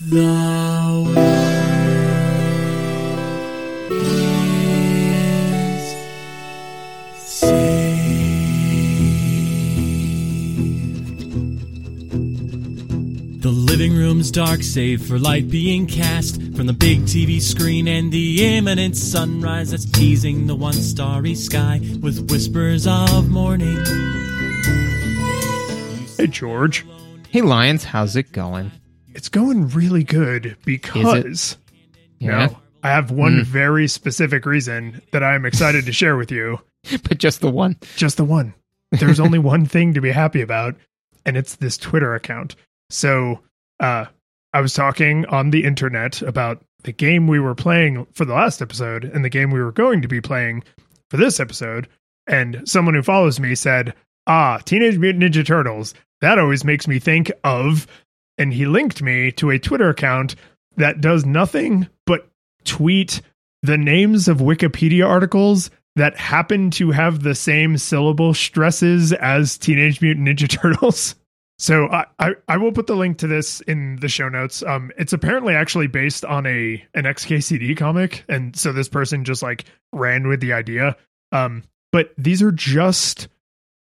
Is saved. The living room's dark, save for light being cast from the big TV screen and the imminent sunrise that's teasing the one starry sky with whispers of morning. Hey, George. Hey, Lions, how's it going? It's going really good because Yeah, no, I have one Mm. very specific reason that I'm excited to share with you. but just the one. Just the one. There's only one thing to be happy about, and it's this Twitter account. So, uh, I was talking on the internet about the game we were playing for the last episode and the game we were going to be playing for this episode. And someone who follows me said, Ah, Teenage Mutant Ninja Turtles. That always makes me think of. And he linked me to a Twitter account that does nothing but tweet the names of Wikipedia articles that happen to have the same syllable stresses as Teenage Mutant Ninja Turtles. So I, I, I will put the link to this in the show notes. Um, it's apparently actually based on a an XKCD comic, and so this person just like ran with the idea. Um, but these are just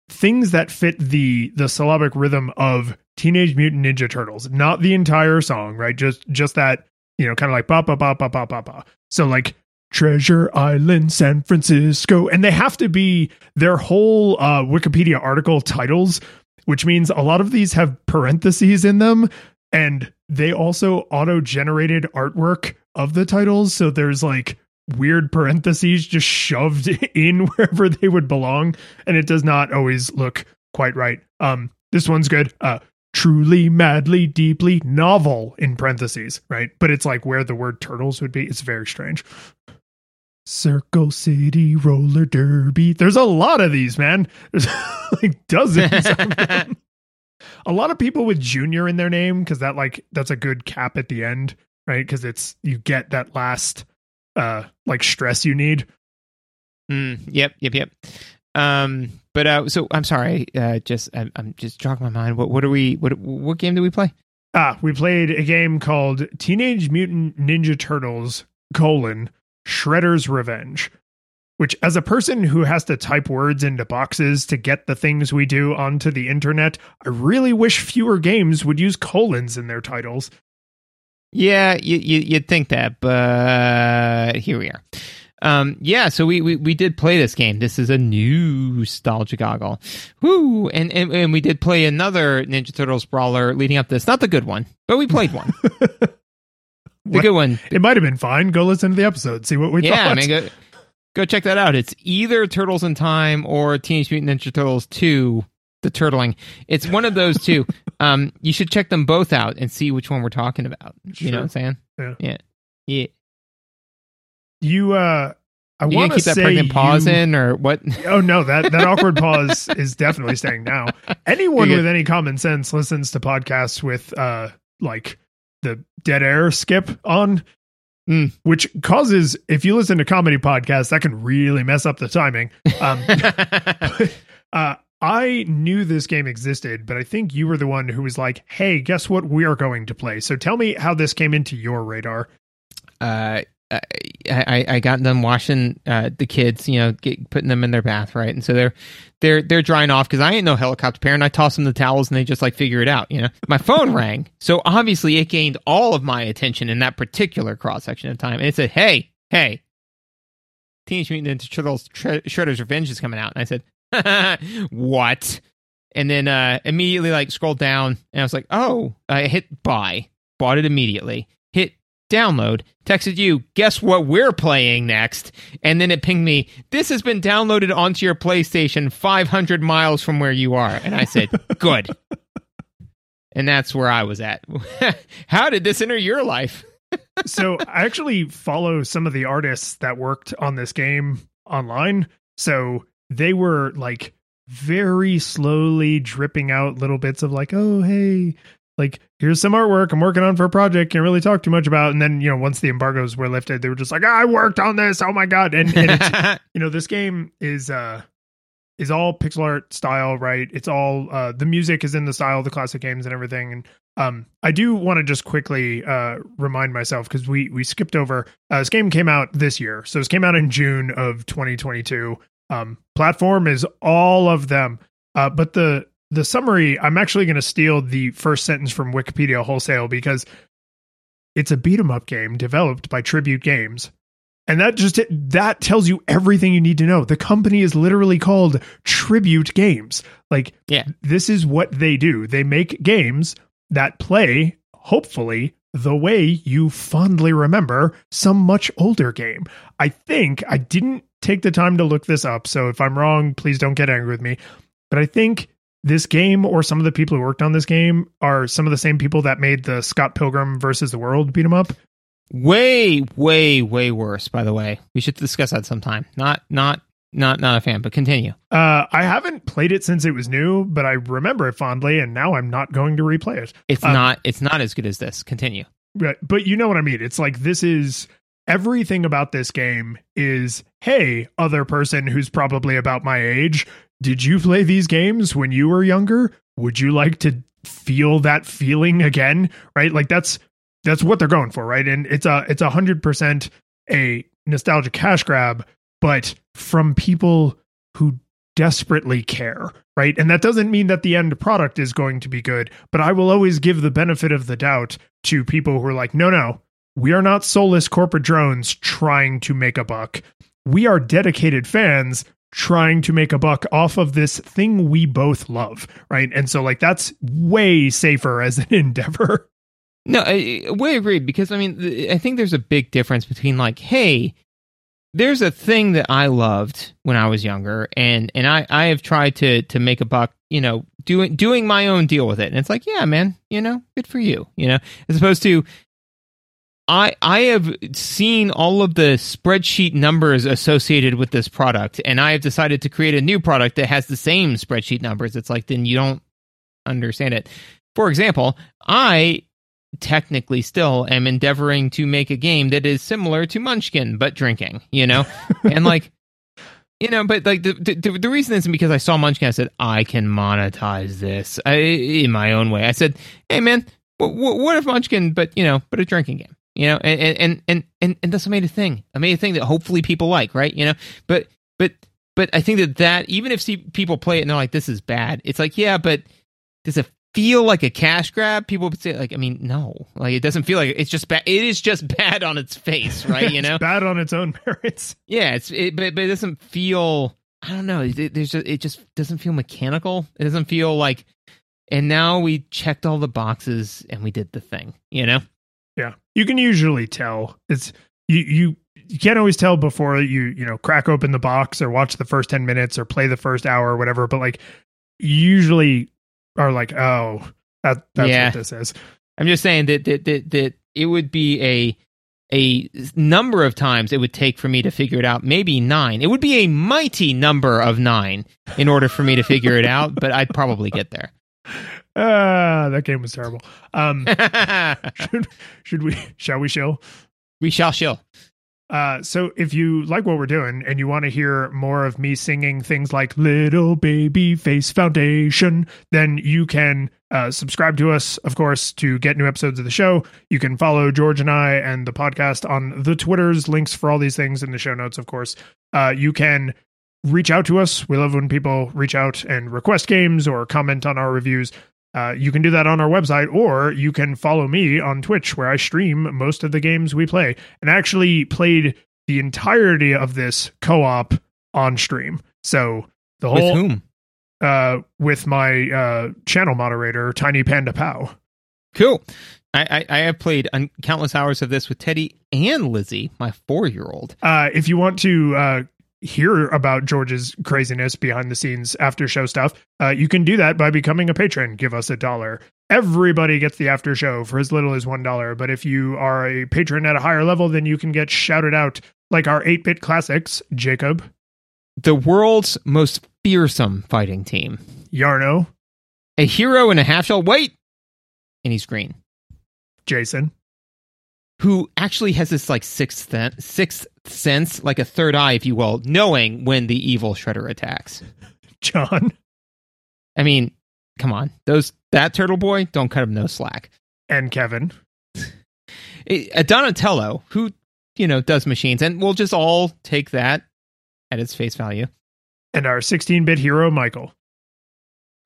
things that fit the the syllabic rhythm of Teenage Mutant Ninja Turtles, not the entire song, right? Just just that you know, kind of like ba ba ba ba ba ba ba. So like Treasure Island, San Francisco, and they have to be their whole uh, Wikipedia article titles, which means a lot of these have parentheses in them, and they also auto-generated artwork of the titles. So there's like weird parentheses just shoved in wherever they would belong, and it does not always look quite right. Um, this one's good. Uh, truly, madly, deeply novel in parentheses, right? But it's like where the word turtles would be. It's very strange. Circle City Roller Derby. There's a lot of these, man. There's like dozens of them. A lot of people with junior in their name because that like that's a good cap at the end, right? Because it's you get that last uh like stress you need. Mm, yep, yep, yep. Um, but uh, so I'm sorry. Uh, just I'm, I'm just jogging my mind. What what are we? What what game do we play? Ah, we played a game called Teenage Mutant Ninja Turtles: colon Shredder's Revenge. Which, as a person who has to type words into boxes to get the things we do onto the internet, I really wish fewer games would use colons in their titles. Yeah, you, you you'd think that, but here we are. Um, yeah, so we, we we did play this game. This is a new nostalgia goggle. Woo! And, and and we did play another Ninja Turtles brawler leading up to this. Not the good one, but we played one. the What- good one. It might have been fine. Go listen to the episode, see what we yeah, thought. I mean, go, go check that out. It's either Turtles in Time or Teenage Mutant Ninja Turtles 2, The Turtling. It's one of those two. um, you should check them both out and see which one we're talking about. You know what I'm saying? Yeah. Yeah. Yeah. you, uh, I want to keep that say pregnant pause you- in or what? Oh no, that that awkward pause is definitely staying now. Anyone with any common sense listens to podcasts with uh like the dead air skip on. Mm. Which causes, if you listen to comedy podcasts, that can really mess up the timing. Um, uh, I knew this game existed, but I think you were the one who was like, "Hey, guess what? We are going to play." So tell me how this came into your radar. uh, I, I got them washing uh, the kids, you know, get, putting them in their bath, right? And so they're they're they're drying off because I ain't no helicopter parent. I toss them the towels and they just like figure it out, you know. My phone rang, so obviously it gained all of my attention in that particular cross section of time, and it said, "Hey, hey, Teenage Mutant Ninja Turtles Shredder's Revenge is coming out," and I said, "What?" And then uh, immediately like scrolled down, and I was like, "Oh!" I hit buy, bought it immediately. Hit download, texted you, guess what we're playing next? And then it pinged me, this has been downloaded onto your PlayStation 500 miles from where you are. And I said, good. and that's where I was at. How did this enter your life? so I actually follow some of the artists that worked on this game online. So they were like very slowly dripping out little bits of like, oh hey, like here's some artwork I'm working on for a project can't really talk too much about. And then you know once the embargoes were lifted, they were just like, I worked on this. Oh my god! And, and it's, you know this game is uh is all pixel art style, right? It's all uh the music is in the style of the classic games and everything. And Um, I do want to just quickly uh, remind myself because we we skipped over. Uh, this game came out this year, so this came out in June of 2022. Um, platform is all of them, uh, but the the summary. I'm actually going to steal the first sentence from Wikipedia wholesale because it's a beat 'em up game developed by Tribute Games. And that just that tells you everything you need to know. The company is literally called Tribute Games. Like Yeah. this is what they do. They make games that play hopefully the way you fondly remember some much older game. I think I didn't take the time to look this up, so if I'm wrong, please don't get angry with me. But I think this game or some of the people who worked on this game are some of the same people that made the Scott Pilgrim versus the World beat 'em up. Way, way, way worse. By the way, we should discuss that sometime. Not, not, not, not a fan. But continue. Uh, I haven't played it since it was new, but I remember it fondly, and now I'm not going to replay it. It's Um, not. It's not as good as this. Continue. But, but you know what I mean. It's like this is everything about this game is hey, other person who's probably about my age, did you play these games when you were younger? Would you like to feel that feeling again? Right? Like that's that's what they're going for, right? And it's a it's a hundred percent a nostalgia cash grab, but from people who desperately care, right? And that doesn't mean that the end product is going to be good, but I will always give the benefit of the doubt to people who are like, no, no, we are not soulless corporate drones trying to make a buck. We are dedicated fans trying to make a buck off of this thing we both love, right? And so, like, that's way safer as an endeavor. No, I, way agreed because I mean I think there's a big difference between like, hey, there's a thing that I loved when I was younger, and and I I have tried to to make a buck, you know, doing doing my own deal with it, and it's like, yeah, man, you know, good for you, you know, as opposed to. I I have seen all of the spreadsheet numbers associated with this product, and I have decided to create a new product that has the same spreadsheet numbers. It's like then you don't understand it. For example, I technically still am endeavoring to make a game that is similar to Munchkin but drinking, you know? and like you know, but like the, the the reason isn't because I saw Munchkin. I said I can monetize this I, in my own way. I said, "Hey, man, what, what if Munchkin, but you know, but a drinking game, you know?" And and and and and that's a made a thing. a made a thing that hopefully people like, right? You know, but but but I think that that even if see, people play it and they're like, "This is bad," it's like, yeah, but does it feel like a cash grab? People would say, like, I mean, no, like it doesn't feel like it's just bad. It is just bad on its face, right? You know, it's bad on its own merits. yeah, it's it, but but it doesn't feel. I don't know. It, there's just, it just doesn't feel mechanical. It doesn't feel like. And now we checked all the boxes and we did the thing. You know. Yeah, you can usually tell. It's you you you can't always tell before you you know crack open the box or watch the first ten minutes or play the first hour or whatever. But like, you usually are like, oh, that that's Yeah. what this is. I'm just saying that that that, that it would be a a number of times it would take for me to figure it out. Maybe nine. It would be a mighty number of nine in order for me to figure it out. But I'd probably get there. Ah, that game was terrible. Um, should should we shall we chill? we shall shill. Uh, so if you like what we're doing and you want to hear more of me singing things like Little Baby Face Foundation, then you can uh, subscribe to us, of course, to get new episodes of the show. You can follow George and I and the podcast on the Twitters, links for all these things in the show notes, of course. Uh, you can reach out to us. We love when people reach out and request games or comment on our reviews. Uh, you can do that on our website, or you can follow me on Twitch, where I stream most of the games we play, and actually played the entirety of this co-op on stream. So the whole With whom? uh, with my uh, channel moderator, Tiny Panda Pow. Cool. I, I, I have played un- countless hours of this with Teddy and Lizzie, my four year old. Uh, if you want to uh, hear about George's craziness behind the scenes after show stuff, uh, you can do that by becoming a patron. Give us a dollar. Everybody gets the after show for as little as one dollar. But if you are a patron at a higher level, then you can get shouted out like our 8 bit classics, Jacob, The world's most fearsome fighting team. Yarno, A hero and a half shell. Wait! And he's green. Jason, Who actually has this like sixth, sixth sense, like a third eye, if you will, knowing when the evil Shredder attacks. John, I mean, come on, those that turtle boy don't cut him no slack. And Kevin. A uh, Donatello who you know does machines, and we'll just all take that at its face value. And our 16 bit hero, Michael.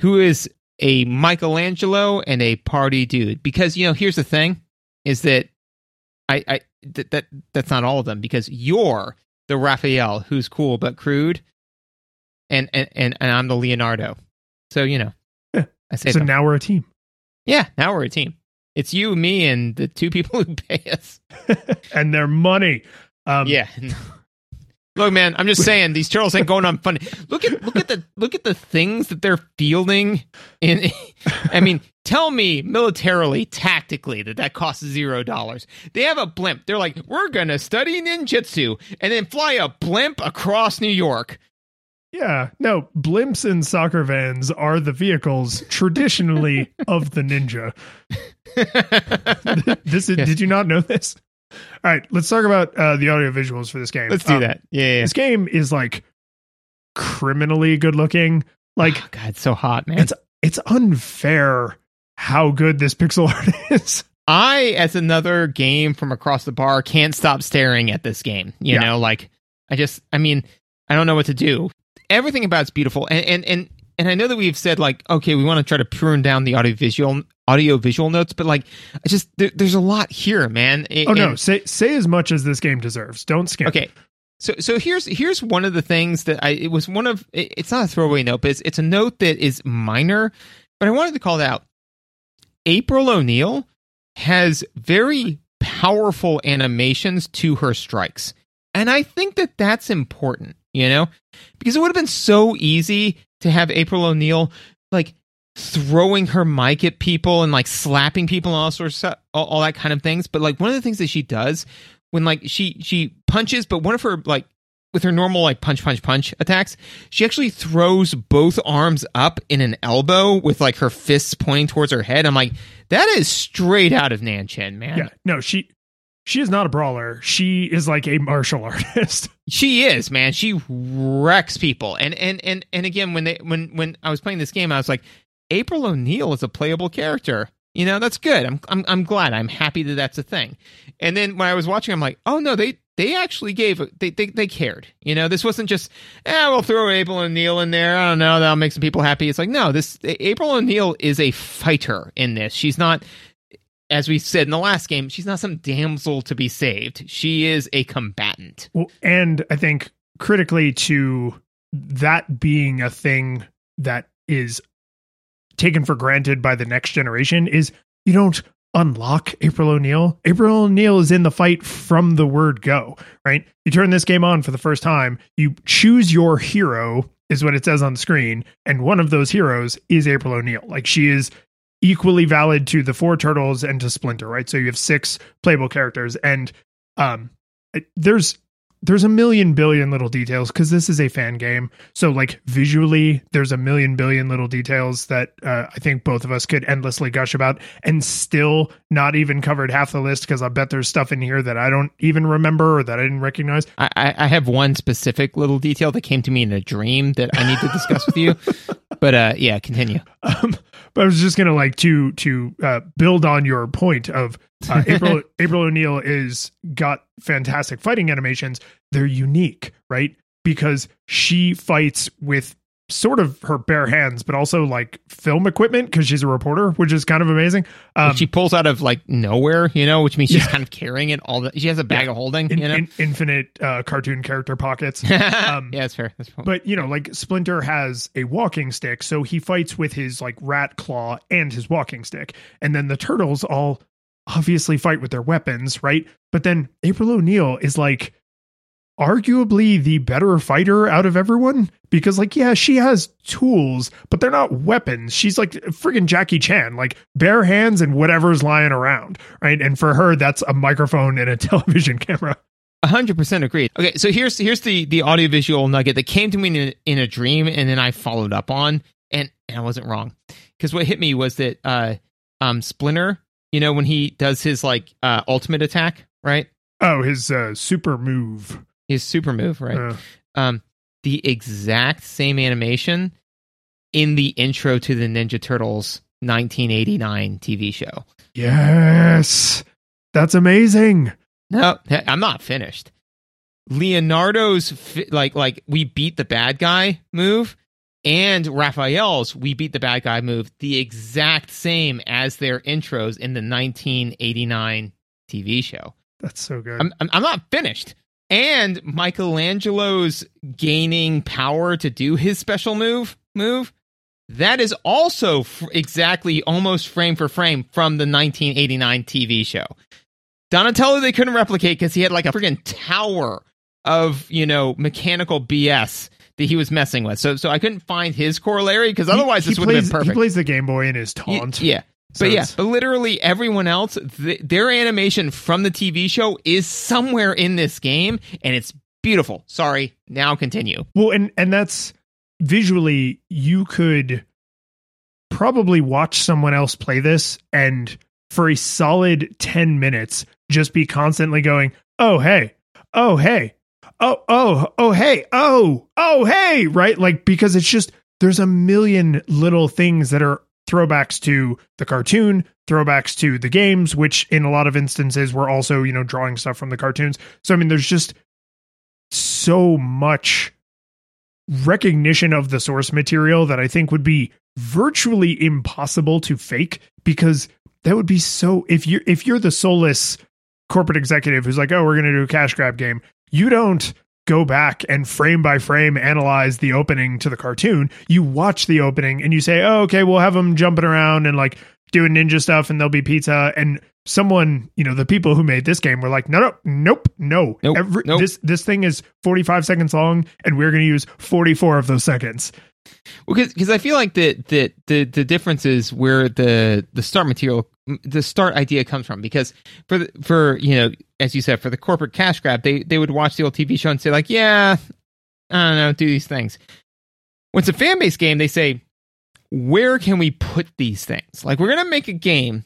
Who is a Michelangelo and a party dude? Because you know, here's the thing: is that I, I th- that that's not all of them because you're the Raphael who's cool but crude, and and and, and I'm the Leonardo. So you know, Yeah. I say So them. now we're a team. yeah. Now we're a team. It's you, me, and the two people who pay us. and their money. Um, yeah. Look, man, I'm just saying these turtles ain't going on funny. Look at look at the look at the things that they're fielding. In, I mean, tell me militarily, tactically, that that costs zero dollars. They have a blimp. They're like, we're gonna study ninjutsu and then fly a blimp across New York. Yeah. No, blimps and soccer vans are the vehicles traditionally of the ninja. this is, Yes. Did you not know this? All right, let's talk about uh, the audio visuals for this game. Let's do Um, that. Yeah, yeah. This game is like criminally good looking. Like Oh, God, it's so hot, man. it's it's unfair how good this pixel art is. I, as another game from across the bar, can't stop staring at this game. You Yeah. know, like I just, I mean, I don't know what to do. Everything about it's beautiful, and and and and I know that we've said like, okay, we want to try to prune down the audio visual audio visual notes, but like, I just there, there's a lot here, man. Oh no, And- say say as much as this game deserves. Don't skip. Okay. So so here's here's one of the things that I it was one of it- it's not a throwaway note, but it's, it's a note that is minor, but I wanted to call it out. April O'Neil has very powerful animations to her strikes. And I think that that's important, you know? Because it would have been so easy to have April O'Neil like throwing her mic at people and like slapping people and all sorts of all, all that kind of things, but like one of the things that she does when like she she punches, but one of her like with her normal like punch punch punch attacks, she actually throws both arms up in an elbow with like her fists pointing towards her head. I'm like, that is straight out of Nan Chen, man. Yeah. No, she she is not a brawler. She is like a martial artist. She is, man. She wrecks people. And and and and again, when they when when I was playing this game, I was like, April O'Neil is a playable character. You know, that's good. I'm I'm I'm glad. I'm happy that that's a thing. And then when I was watching, I'm like, oh no, they they actually gave they they they cared. You know, this wasn't just eh, we'll throw April O'Neil in there. I don't know, that'll make some people happy. It's like no, this April O'Neil is a fighter in this. She's not. As we said in the last game, she's not some damsel to be saved. She is a combatant. Well, and I think critically to that being a thing that is taken for granted by the next generation is you don't unlock April O'Neil. April O'Neil is in the fight from the word go, right? You turn this game on for the first time, you choose your hero is what it says on the screen, and one of those heroes is April O'Neil. Like she is equally valid to the four turtles and to Splinter, right? So you have six playable characters and um there's there's a million billion little details because this is a fan game. So like visually, there's a million billion little details that uh, I think both of us could endlessly gush about, and still not even covered half the list because I bet there's stuff in here that I don't even remember or that I didn't recognize. I, I I have one specific little detail that came to me in a dream that I need to discuss with you. But uh, yeah, continue. Um, but I was just gonna like to to uh, build on your point of uh, April April O'Neil is got fantastic fighting animations. They're unique, right? Because she fights with sort of her bare hands, but also like film equipment because she's a reporter, which is kind of amazing. Um, she pulls out of like nowhere, you know, which means she's Yeah. kind of carrying it all. The, she has a bag Yeah. of holding, in, you know. in- infinite uh, cartoon character pockets. um, yeah, that's fair. That's fair. But you know, like Splinter has a walking stick, so he fights with his like rat claw and his walking stick. And then the turtles all obviously fight with their weapons, right? But then April O'Neil is like arguably the better fighter out of everyone because like yeah, she has tools, but they're not weapons. She's like friggin' Jackie Chan, like bare hands and whatever's lying around, right? And for her that's a microphone and a television camera. Hundred percent agreed. Okay, so here's here's the the audiovisual nugget that came to me in a, in a dream, and then I followed up on, and and I wasn't wrong, because what hit me was that uh um Splinter, you know, when he does his like uh ultimate attack, right? Oh, his uh, super move. His super move, right? Uh, um the exact same animation in the intro to the Ninja Turtles 1989 TV show. Yes. That's amazing. No, I'm not finished. Leonardo's fi- like like we beat the bad guy move and Raphael's we beat the bad guy move the exact same as their intros in the 1989 TV show. That's so good. I'm I'm, I'm not finished. And Michelangelo's gaining power to do his special move move that is also f- exactly almost frame for frame from the 1989 TV show. Donatello they couldn't replicate because he had like a freaking tower of you know mechanical BS that he was messing with. So so I couldn't find his corollary because otherwise He- this would have been perfect. He plays the Game Boy in his taunt. yeah. So But yeah, but literally everyone else, th- their animation from the TV show is somewhere in this game, and it's beautiful. Sorry, now continue. Well, and and that's visually you could probably watch someone else play this and for a solid 10 minutes just be constantly going, "Oh, hey. Oh, hey. Oh, oh, oh, hey. Oh, oh, hey." Right? Like because it's just there's a million little things that are throwbacks to the cartoon, throwbacks to the games, which in a lot of instances were also, you know, drawing stuff from the cartoons. So I mean, there's just so much recognition of the source material that I think would be virtually impossible to fake because that would be so if you if you're the soulless corporate executive who's like, "Oh, we're going to do a cash grab game." You don't go back and frame by frame analyze the opening to the cartoon. You watch the opening and you say, "Oh, okay, we'll have them jumping around and like doing ninja stuff and there'll be pizza and someone, you know, the people who made this game were like, "No, no, nope, no. Nope, Every, nope. This this thing is 45 seconds long and we're going to use 44 of those seconds." Because because I feel like the, the the the difference is where the the start material the start idea comes from. Because for the, for you know as you said for the corporate cash grab they they would watch the old TV show and say like yeah I don't know do these things. When it's a fan base game they say where can we put these things? Like we're gonna make a game.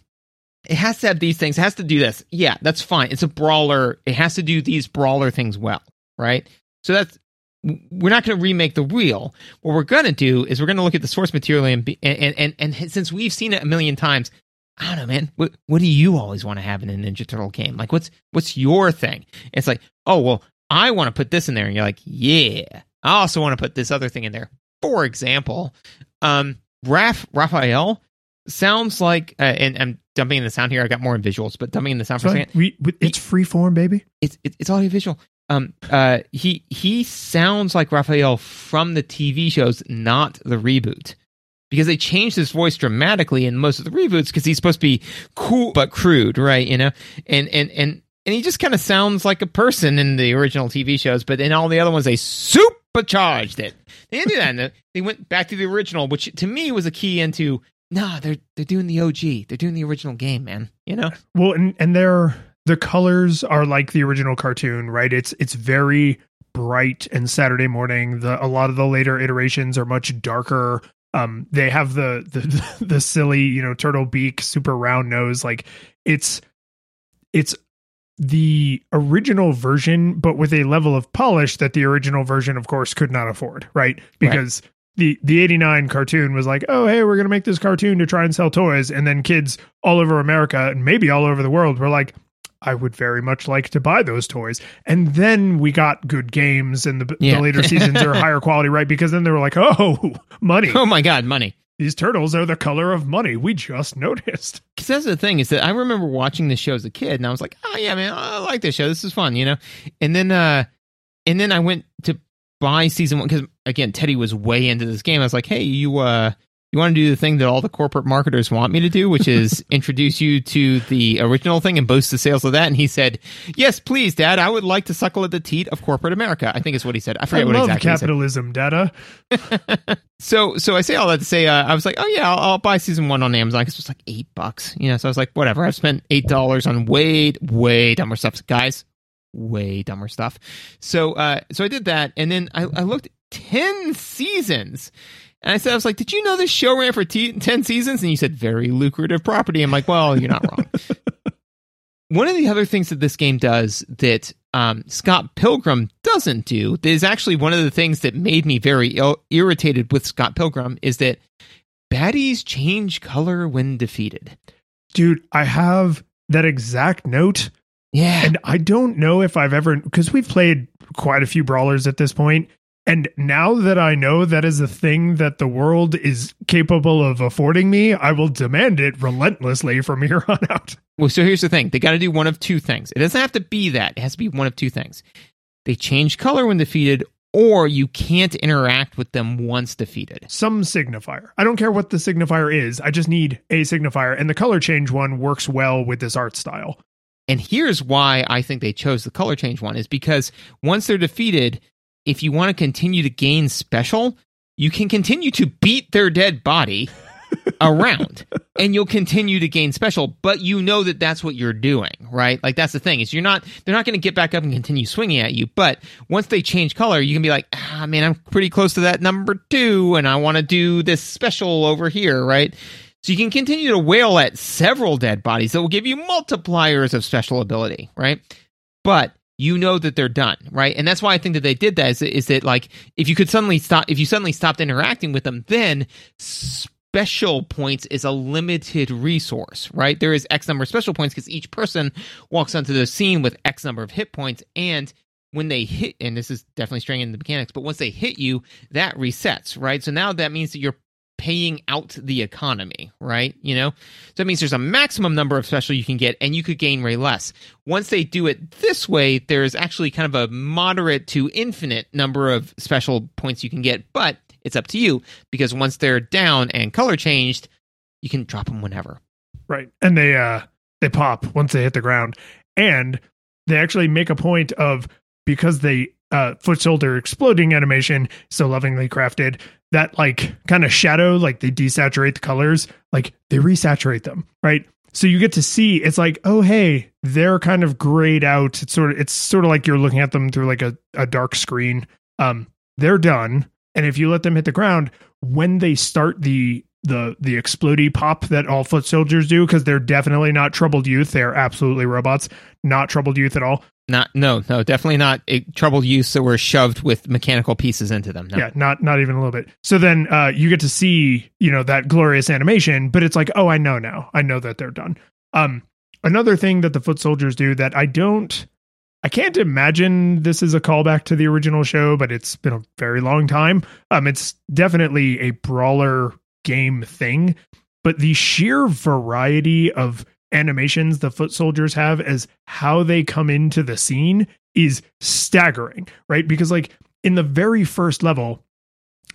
It has to have these things. It has to do this. Yeah that's fine. It's a brawler. It has to do these brawler things well right? So that's we're not going to remake the wheel. What we're going to do is we're going to look at the source material and, be, and, and and since we've seen it a million times i don't know man. What what do you always want to have in a ninja turtle game? Like what's what's your thing? It's like oh well i want to put this in there and you're like yeah. I also want to put this other thing in there. For example um Raph, raphael sounds like uh, and i'm dumping in the sound here i got more in visuals but dumping in the sound for a second. it's free form, baby. it's it, it's audio visual. Um, uh, he he sounds like Raphael from the TV shows, not the reboot, because they changed his voice dramatically in most of the reboots because he's supposed to be cool but crude, right? You know, and and and and he just kind of sounds like a person in the original TV shows, but in all the other ones they supercharged it. They didn't do that. They went back to the original, which to me was a key into. Nah, they're they're doing the OG. They're doing the original game, man. You know. Well, and and they're the colors are like the original cartoon, right? It's it's very bright and Saturday morning. The a lot of the later iterations are much darker. Um, they have the the the silly, you know, turtle beak, super round nose. Like it's it's the original version, but with a level of polish that the original version, of course, could not afford, right? Because the the 89 cartoon was like, oh, hey, we're going to make this cartoon to try and sell toys. And then kids all over America and maybe all over the world were like, I would very much like to buy those toys. And then we got good games and the, Yeah. the later seasons are higher quality, right? Because then they were like, oh, money. Oh my God, money. These turtles are the color of money. We just noticed. Because that's the thing is that I remember watching this show as a kid, and I was like, "Oh yeah, man, I like this show. This is fun," you know. And then, uh, and then I went to buy season one because again, Teddy was way into this game. I was like, "Hey, you, uh, you want to do the thing that all the corporate marketers want me to do, which is introduce you to the original thing and boast the sales of that?" And he said, "Yes, please, Dad. I would like to suckle at the teat of corporate America." I think is what he said. I I forget what love exactly. he said. capitalism, Dada. So, so I say all that to say, uh, I was like, oh yeah, I'll, I'll buy season one on Amazon because it was like eight bucks, you know. So I was like, whatever. I've spent eight dollars on way, way dumber stuff, guys. Way dumber stuff. So, uh, so I did that, and then I, I looked at ten seasons, and I said, I was like, did you know this show ran for t- ten seasons? And you said very lucrative property. I'm like, well, you're not wrong. one of the other things that this game does that um, Scott Pilgrim doesn't do is actually one of the things that made me very il- irritated with Scott Pilgrim is that baddies change color when defeated. Dude, I have that exact note. Yeah. And I don't know if I've ever, because we've played quite a few brawlers at this point, And now that I know that is a thing that the world is capable of affording me, I will demand it relentlessly from here on out. Well, so here's the thing. They got to do one of two things. It doesn't have to be that. It has to be one of two things. They change color when defeated, or you can't interact with them once defeated. Some signifier. I don't care what the signifier is. I just need a signifier. And the color change one works well with this art style. And here's why I think they chose the color change one is because once they're defeated, if you want to continue to gain special, you can continue to beat their dead body around and you'll continue to gain special but you know that that's what you're doing right? Like that's the thing is you're not they're not going to get back up and continue swinging at you but once they change color you can be like ah man i'm pretty close to that number two and i want to do this special over here right? So you can continue to wail at several dead bodies that will give you multipliers of special ability right? But you know that they're done, right? And that's why I think that they did that is, is that like if you could suddenly stop if you suddenly stopped interacting with them, then special points is a limited resource, right? There is X number of special points because each person walks onto the scene with X number of hit points and when they hit, and this is definitely straying in the mechanics, but once they hit you, that resets, right? So now that means that you're paying out the economy, right? You know, so that means there's a maximum number of special you can get, and you could gain way less. Once they do it this way, there's actually kind of a moderate to infinite number of special points you can get, but it's up to you because once they're down and color changed, you can drop them whenever. Right. And they uh they pop once they hit the ground. And they actually make a point of because they uh foot soldier exploding animation so lovingly crafted that like kind of shadow like they desaturate the colors like they resaturate them right? So you get to see it's like oh hey they're kind of grayed out. It's sort of it's sort of like you're looking at them through like a, a dark screen. Um they're done and if you let them hit the ground when they start the the the explody pop that all foot soldiers do because they're definitely not troubled youth. They're absolutely robots. Not troubled youth at all? Not, no, no, definitely not a troubled use that were shoved with mechanical pieces into them. No. yeah not not even a little bit. So then uh you get to see you know that glorious animation but it's like oh i know now. I know that they're done. Um another thing that the foot soldiers do that i don't i can't imagine this is a callback to the original show but it's been a very long time. Um it's definitely a brawler game thing but the sheer variety of animations the foot soldiers have as how they come into the scene is staggering right because like in the very first level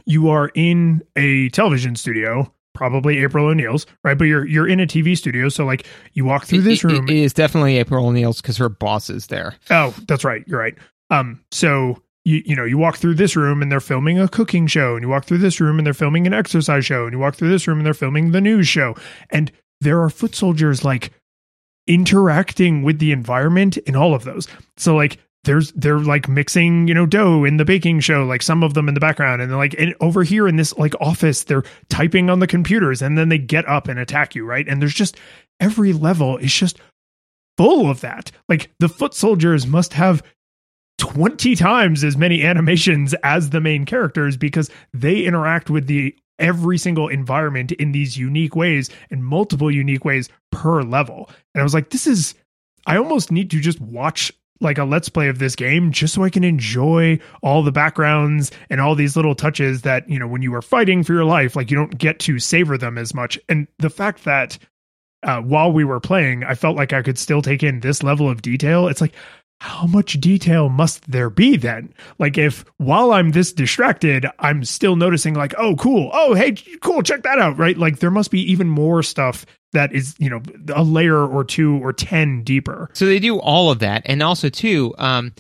you are in a television studio probably april o'neil's right but you're you're in a tv studio so like you walk through this It- it- room it is definitely April O'Neil's because her boss is there. Oh, that's right. You're right. Um, so you you know you walk through this room and they're filming a cooking show, and you walk through this room and they're filming an exercise show, and you walk through this room and they're filming the news show, and there are foot soldiers like interacting with the environment in all of those. So like there's they're like mixing you know dough in the baking show like some of them in the background and like and over here in this like office they're typing on the computers and then they get up and attack you right and there's just every level is just full of that. Like the foot soldiers must have 20 times as many animations as the main characters because they interact with the every single environment in these unique ways and multiple unique ways per level. And I was like this is I almost need to just watch like a let's play of this game just so I can enjoy all the backgrounds and all these little touches that, you know, when you are fighting for your life, like you don't get to savor them as much. And the fact that uh, while we were playing, I felt like I could still take in this level of detail. It's like, how much detail must there be then? Like, if while I'm this distracted, I'm still noticing, like, oh, cool. Oh, hey, cool. Check that out. Right. Like, there must be even more stuff that is, you know, a layer or two or 10 deeper. So they do all of that, and also too, um,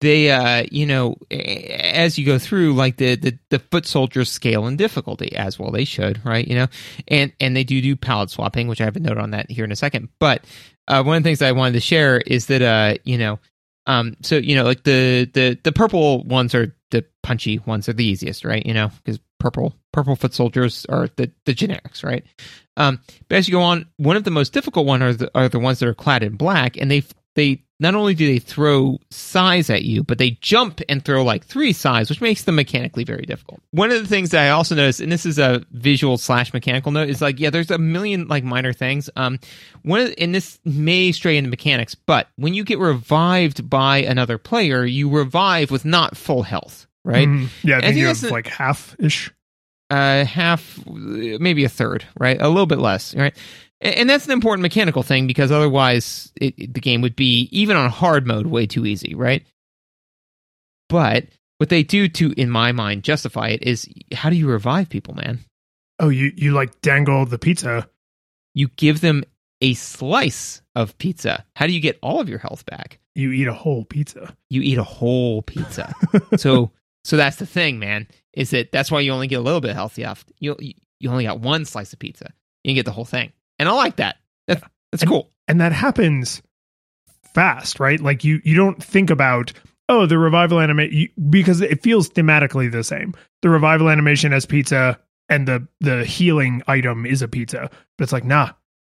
they, uh, you know, as you go through, like the, the the foot soldiers scale in difficulty as well. They should, right? You know, and and they do do palette swapping, which I have a note on that here in a second. But uh, one of the things I wanted to share is that, uh, you know, um, so you know, like the the the purple ones are the punchy ones are the easiest, right? You know, because purple purple foot soldiers are the the generics, right? Um, but as you go on, one of the most difficult one are the are the ones that are clad in black, and they they not only do they throw sais at you, but they jump and throw like three sais, which makes them mechanically very difficult. One of the things that I also noticed, and this is a visual slash mechanical note, is like, yeah, there's a million like minor things. Um, one of, and this may stray into mechanics, but when you get revived by another player, you revive with not full health, right? Mm, yeah, I I think think you that's have a- like half ish. uh, half, maybe a third, right? A little bit less, right? And that's an important mechanical thing because otherwise it, it- the game would be, even on hard mode, way too easy, right? But what they do to, in my mind, justify it is how do you revive people, man? Oh, you you like dangle the pizza. You give them a slice of pizza. How do you get all of your health back? You eat a whole pizza. You eat a whole pizza. so, so that's the thing, man. Is that that's why you only get a little bit healthy health left. You you only got one slice of pizza. You get the whole thing, and I like that. That's that's And- cool. and that happens fast right like you you don't think about oh the revival animation because it feels thematically the same the revival animation as pizza and the the healing item is a pizza but it's like nah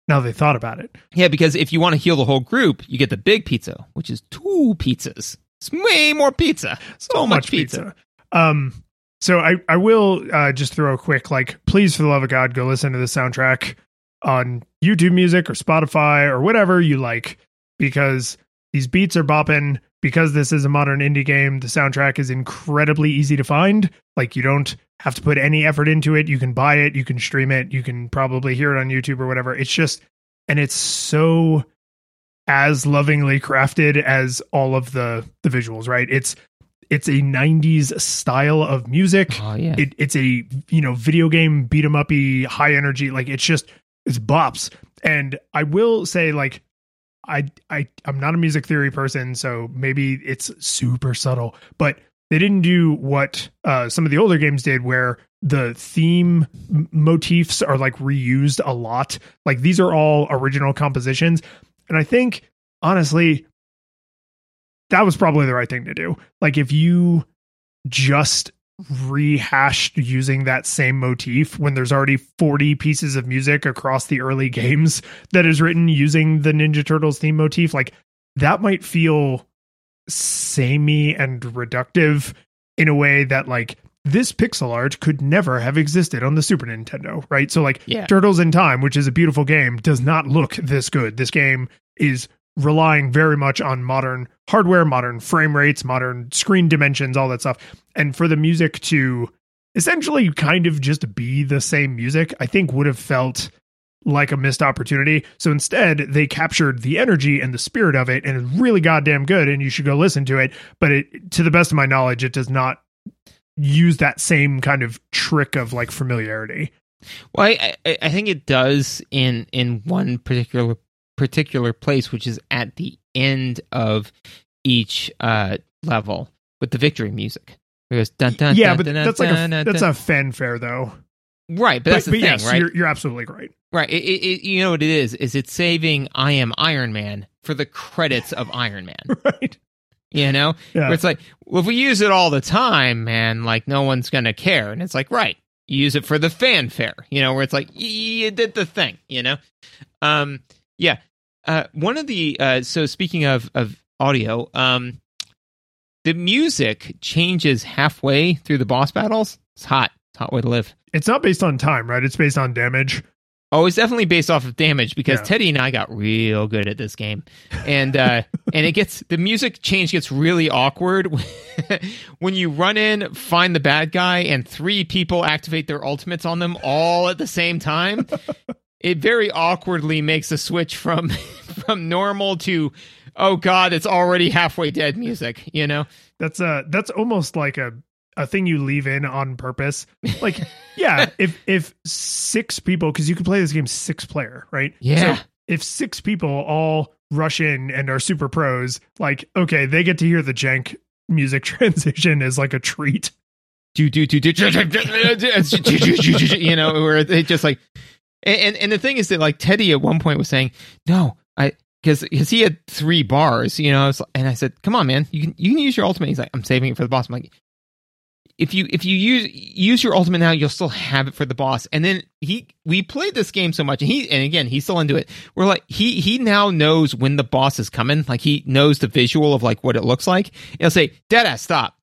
now they thought about it Yeah, because if you want to heal the whole group, you get the big pizza, which is two pizzas. It's way more pizza. So, much pizza. um so i i will uh just throw a quick like please for the love of god go listen to the soundtrack on youtube music or spotify or whatever you like because these beats are bopping. Because this is a modern indie game the soundtrack is incredibly easy to find. Like you don't have to put any effort into it. You can buy it. You can stream it. You can probably hear it on youtube or whatever. It's just and it's so as lovingly crafted as all of the the visuals right? It's it's a 90s style of music. Oh yeah. it, it's a you know video game beat 'em uppy high energy. Like it's just it's bops. And i will say like i i i'm not a music theory person so maybe it's super subtle but they didn't do what uh some of the older games did where the theme motifs are like reused a lot. Like these are all original compositions. And i think honestly that was probably the right thing to do. Like if you just rehashed using that same motif when there's already 40 pieces of music across the early games that is written using the Ninja Turtles theme motif like that might feel samey and reductive in a way that like this pixel art could never have existed on the Super Nintendo, right? So like Yeah. Turtles in Time, which is a beautiful game, does not look this good. This game is relying very much on modern hardware, modern frame rates, modern screen dimensions, all that stuff. And for the music to essentially kind of just be the same music, I think would have felt like a missed opportunity. So instead, they captured the energy and the spirit of it and it's really goddamn good and you should go listen to it, but it to the best of my knowledge it does not use that same kind of trick of like familiarity. Well, I, I, I think it does in in one particular particular place, which is at the end of each uh, level with the victory music. It goes dun dun. yeah, dun, but dun, that's like a dun, dun, that's dun. a fanfare though. right. But that's the but thing, yes, right? you're, you're absolutely right. Right. It, it, it- you know what it is? Is it's saving I am Iron Man for the credits of Iron Man. right. You know, Yeah. where it's like, well, if we use it all the time, man, like no one's gonna care. And it's like, right, you use it for the fanfare. You know, where it's like you did the thing. You know, um, yeah. Uh, one of the uh, so speaking of of audio, um, the music changes halfway through the boss battles. It's hot. It's a hot way to live. It's not based on time, right? It's based on damage. Oh, it's definitely based off of damage because Yeah. Teddy and I got real good at this game, and uh, and it gets the music change gets really awkward when you run in, find the bad guy, and three people activate their ultimates on them all at the same time. It very awkwardly makes a switch from from normal to oh god, it's already halfway dead music. You know, That's a that's almost like a a thing you leave in on purpose. Like, yeah, if if six people, because you can play this game six player, right? Yeah. So if six people all rush in and are super pros, like, okay, they get to hear the jank music transition as like a treat. do do do do you know where they just like and and the thing is that like Teddy at one point was saying no I because because he had three bars you know and I said come on man you can you can use your ultimate he's like I'm saving it for the boss I'm like if you if you use use your ultimate now, you'll still have it for the boss. And then he we played this game so much, and he and again he's still into it. We're like he he now knows when the boss is coming. Like he knows the visual of like what it looks like. And he'll say, "Deadass, stop!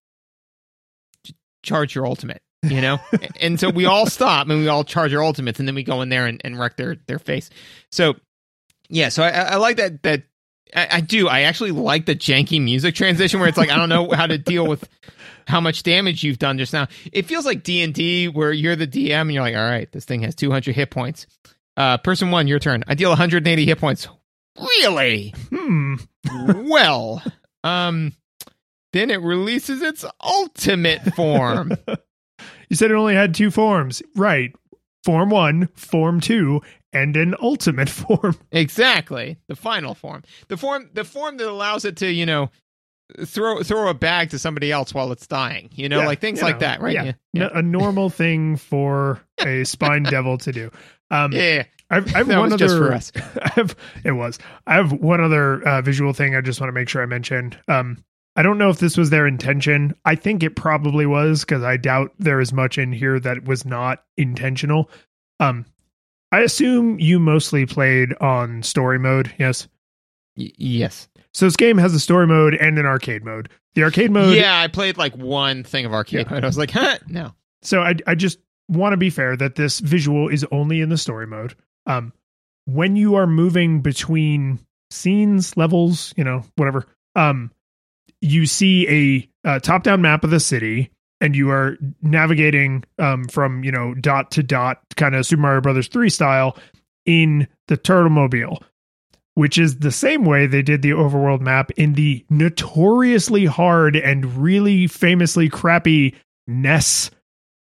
Charge your ultimate." You know, and so we all stop and we all charge our ultimates, and then we go in there and, and wreck their their face. So yeah, so I, I like that that I, I, do. I actually like the janky music transition where it's like I don't know how to deal with how much damage you've done just now. It feels like D and D where you're the DM and you're like, all right, this thing has 200 hit points. Uh, person one, your turn. I deal 180 hit points. Really? Hmm. well, um, then it releases its ultimate form. You said it only had two forms, right? Form one, form two, and an ultimate form. Exactly, the final form, the form, the form that allows it to, you know, throw throw a bag to somebody else while it's dying. You know, Yeah, like things you like know, that, right? Yeah, Yeah, a normal thing for a spine devil to do. Um, yeah. I've, I have That one was other. just for us. I have it was. I have one other uh, visual thing. I just want to make sure I mention. Um, I don't know if this was their intention. I think it probably was because I doubt there is much in here that was not intentional. Um, I assume you mostly played on story mode. Yes. Y- yes. So this game has a story mode and an arcade mode. The arcade mode. yeah, I played like one thing of arcade Yeah. mode. I was like, huh, no. So I I just want to be fair that this visual is only in the story mode. Um, when you are moving between scenes, levels, you know, whatever, um, you see a, uh top-down map of the city, and you are navigating um from you know dot to dot, kind of Super Mario Brothers three style, in the Turtlemobile. Which is the same way they did the overworld map in the notoriously hard and really famously crappy NES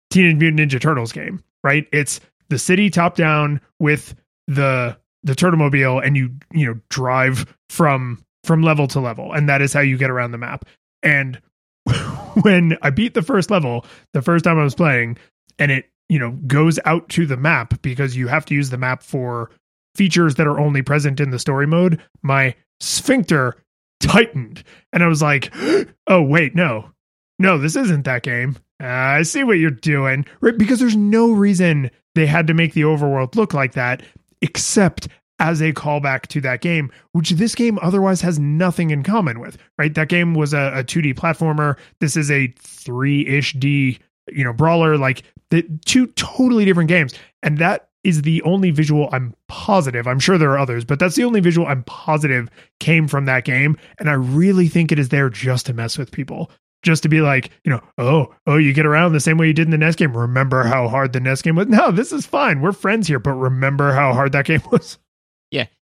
Teenage Mutant Ninja Turtles game, right? It's the city top down with the the turtlemobile and you you know drive from from level to level and that is how you get around the map. And when I beat the first level, the first time I was playing and it, you know, goes out to the map because you have to use the map for features that are only present in the story mode, my sphincter tightened and I was like, "Oh, wait, no. No, this isn't that game." I see what you're doing. Right? Because there's no reason they had to make the overworld look like that except as a callback to that game, which this game otherwise has nothing in common with, right? That game was a, a 2D platformer. This is a 3-ish D, you know, brawler, like the two totally different games. And that is the only visual I'm positive. I'm sure there are others, but that's the only visual I'm positive came from that game. And I really think it is there just to mess with people just to be like, you know, oh, oh, you get around the same way you did in the NES game. Remember how hard the NES game was? No, this is fine. We're friends here, but remember how hard that game was.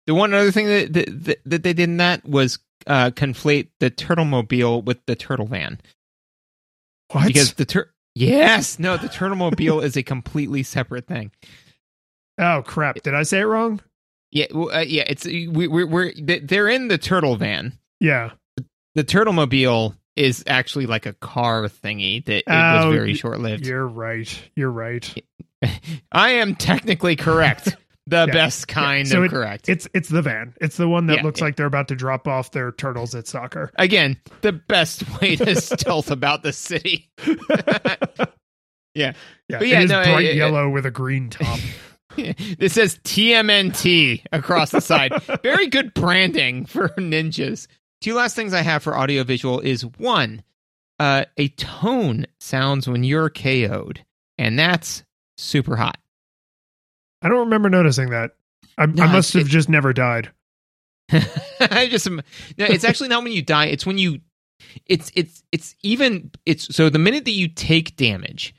The one other thing that that, that, that they did in that was uh, conflate the Turtlemobile with the Turtle Van What? because the tur- Yes, no, the Turtlemobile is a completely separate thing. oh crap! Did I say it wrong? Yeah, well, uh, yeah, it's we, we're we're they're in the Turtle Van. Yeah. The Turtlemobile is actually like a car thingy that it Oh, was very short lived. You're right. You're right. I am technically correct. The Yeah, best kind So of it- correct. It's it's the van. It's the one that Yeah, looks yeah. like they're about to drop off their turtles at soccer. Again, the best way to stealth about the city. Yeah. Yeah, But yeah, it is no, bright it- yellow with a green top. this says TMNT across the side. Very good branding for ninjas. Two last things I have for audiovisual is one, uh, a tone sounds when you're KO'd, and that's super hot. I don't remember noticing that. I, No, I must it- have just never died. I just no, it's actually not when you die. It's when you it's it's it's even it's so the minute that you take damage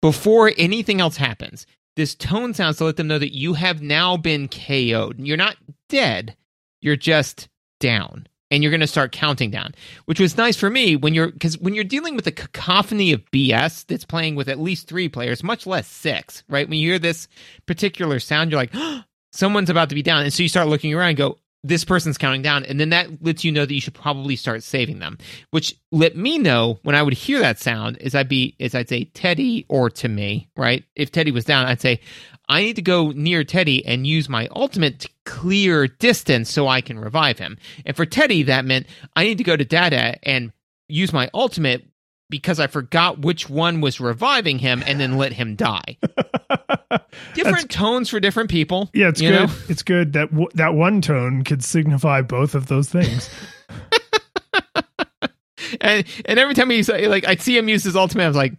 before anything else happens, this tone sounds to let them know that you have now been KO'd. You're not dead. You're just down. And you're going to start counting down, which was nice for me when you're because when you're dealing with a cacophony of BS that's playing with at least three players, much less six, right? When you hear this particular sound, you're like, someone's about to be down. And so you start looking around and go, this person's counting down. And then that lets you know that you should probably start saving them, which let me know when I would hear that sound is I'd be, is I'd say Teddy or to me, right? If Teddy was down, I'd say, I need to go near Teddy and use my ultimate to clear distance so I can revive him. And for Teddy, that meant I need to go to Dada and use my ultimate because I forgot which one was reviving him and then let him die. different tones for different people. Yeah, it's good. know? It's good that w- that one tone could signify both of those things. and and every time he's like, I'd see him use his ultimate. I was like,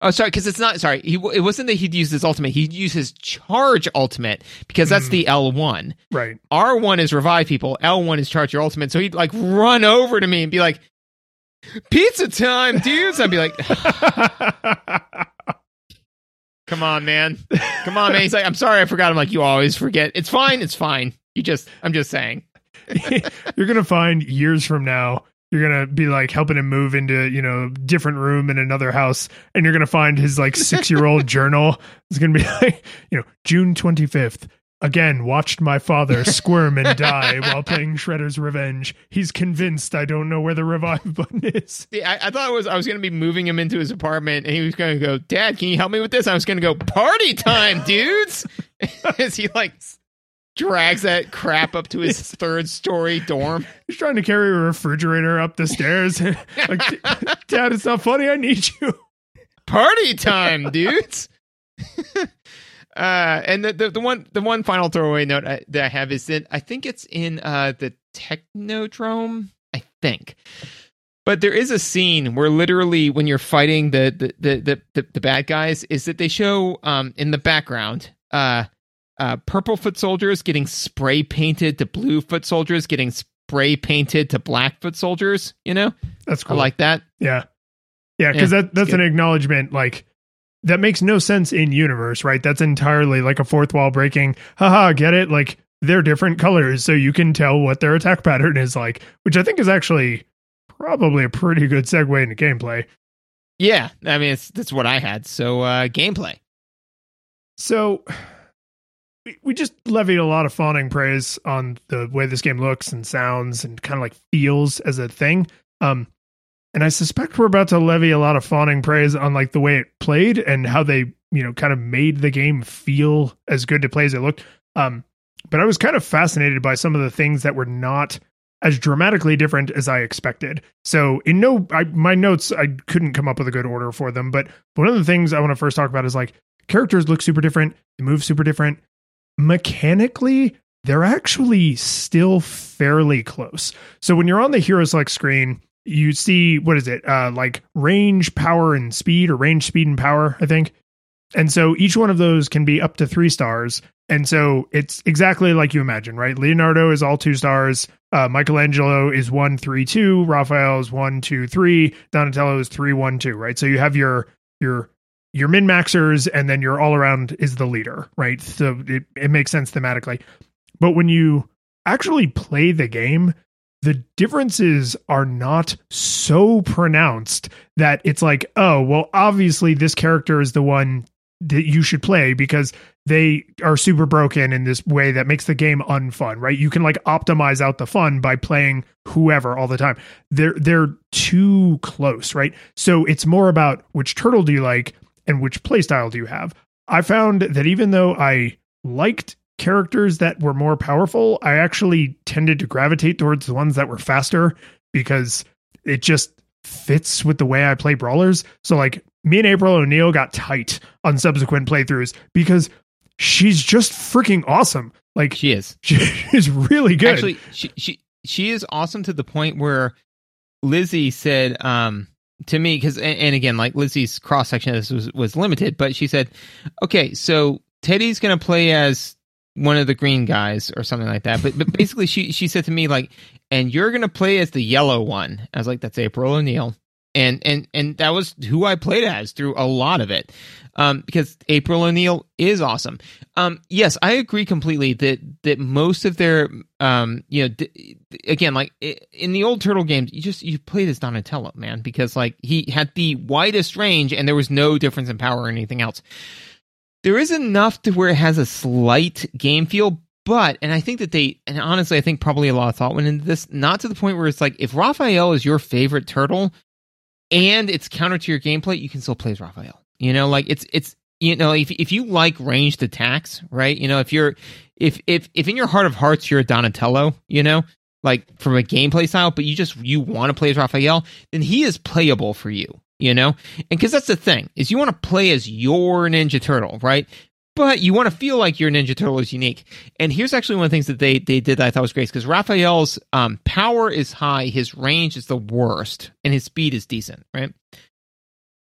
oh, sorry, because it's not sorry. He it wasn't that he'd use his ultimate. He'd use his charge ultimate because that's Mm. the L one. right. R one is revive people. L one is charge your ultimate. So he'd like run over to me and be like, "Pizza time, dudes!" I'd be like, "Come on, man, come on, man." He's like, "I'm sorry, I forgot." I'm like, "You always forget. It's fine. It's fine. You just, I'm just saying." you're gonna find years from now you're gonna be like helping him move into you know different room in another house and you're gonna find his like six year old journal it's gonna be like you know june 25th again watched my father squirm and die while playing shredder's revenge he's convinced i don't know where the revive button is See, I, I thought it was I was going to be moving him into his apartment, and he was going to go, "Dad, can you help me with this?" I was going to go, "Party time, dudes!" As he like drags that crap up to his third story dorm. he's trying to carry a refrigerator up the stairs like dad it's not funny i need you Party time, dudes. Uh, and the, the the one the one final throwaway note I, that I have is that I think it's in uh the Technodrome. I think. But there is a scene where literally when you're fighting the the, the, the, the, bad guys is that they show um in the background uh uh purple foot soldiers getting spray painted to blue foot soldiers getting spray painted to black foot soldiers, you know? that's cool I like that. Yeah. Yeah, because Yeah, that that's an acknowledgement like that makes no sense in universe, right? That's entirely like a fourth wall breaking. Haha, get it? Like they're different colors, so you can tell what their attack pattern is like, which I think is actually probably a pretty good segue into gameplay. Yeah, I mean it's that's what I had. So uh gameplay. So we, we just levied a lot of fawning praise on the way this game looks and sounds and kind of like feels as a thing. Um and I suspect we're about to levy a lot of fawning praise on like the way it played and how they, you know, kind of made the game feel as good to play as it looked. Um but I was kind of fascinated by some of the things that were not as dramatically different as I expected. So in no I, my notes I couldn't come up with a good order for them, but one of the things I want to first talk about is like characters look super different, they move super different. Mechanically, they're actually still fairly close. So when you're on the hero select screen, you see what is it? Uh like range, power and speed or range, speed and power, I think. And so each one of those can be up to 3 stars. And so it's exactly like you imagine, right? Leonardo is all 2 stars, uh Michelangelo is one three two Raphael is one two three Donatello is three one two right? So you have your your your min maxers and then your all around is the leader, right? So it, it makes sense thematically. But when you actually play the game, the differences are not so pronounced that it's like, oh, well, obviously this character is the one that you should play because they are super broken in this way that makes the game unfun, right? You can like optimize out the fun by playing whoever all the time. They're they're too close, right? So it's more about which turtle do you like and which playstyle do you have. I found that even though I liked characters that were more powerful, I actually tended to gravitate towards the ones that were faster because it just fits with the way I play brawlers. So like me and April O'Neil got tight on subsequent playthroughs because she's just freaking awesome. Like She is. she's really good. Actually, she she she is awesome to the point where Lizzie said um to me because and, and again like Lizzie's cross section of this was was limited, but she said, okay, so Teddy's gonna play as one of the green guys or something like that. But but basically, she she said to me like, and you're gonna play as the yellow one. I was like, that's April O'Neil. And and and that was who I played as through a lot of it, um, because April O'Neil is awesome. Um, yes, I agree completely that that most of their, um, you know, d- again, like in the old Turtle games, you just you played as Donatello, man, because like he had the widest range and there was no difference in power or anything else. There is enough to where it has a slight game feel, but and I think that they and honestly, I think probably a lot of thought went into this, not to the point where it's like if Raphael is your favorite turtle and it's counter to your gameplay, you can still play as Raphael. You know, like it's it's you know, if if you like ranged attacks, right? You know, if you're if if if in your heart of hearts you're a Donatello, you know, like from a gameplay style, but you just you want to play as Raphael, then he is playable for you. You know? And because that's the thing, is you want to play as your Ninja Turtle, right? But you want to feel like your Ninja Turtle is unique. And here's actually one of the things that they, they did that I thought was great because Raphael's um, power is high, his range is the worst, and his speed is decent, right?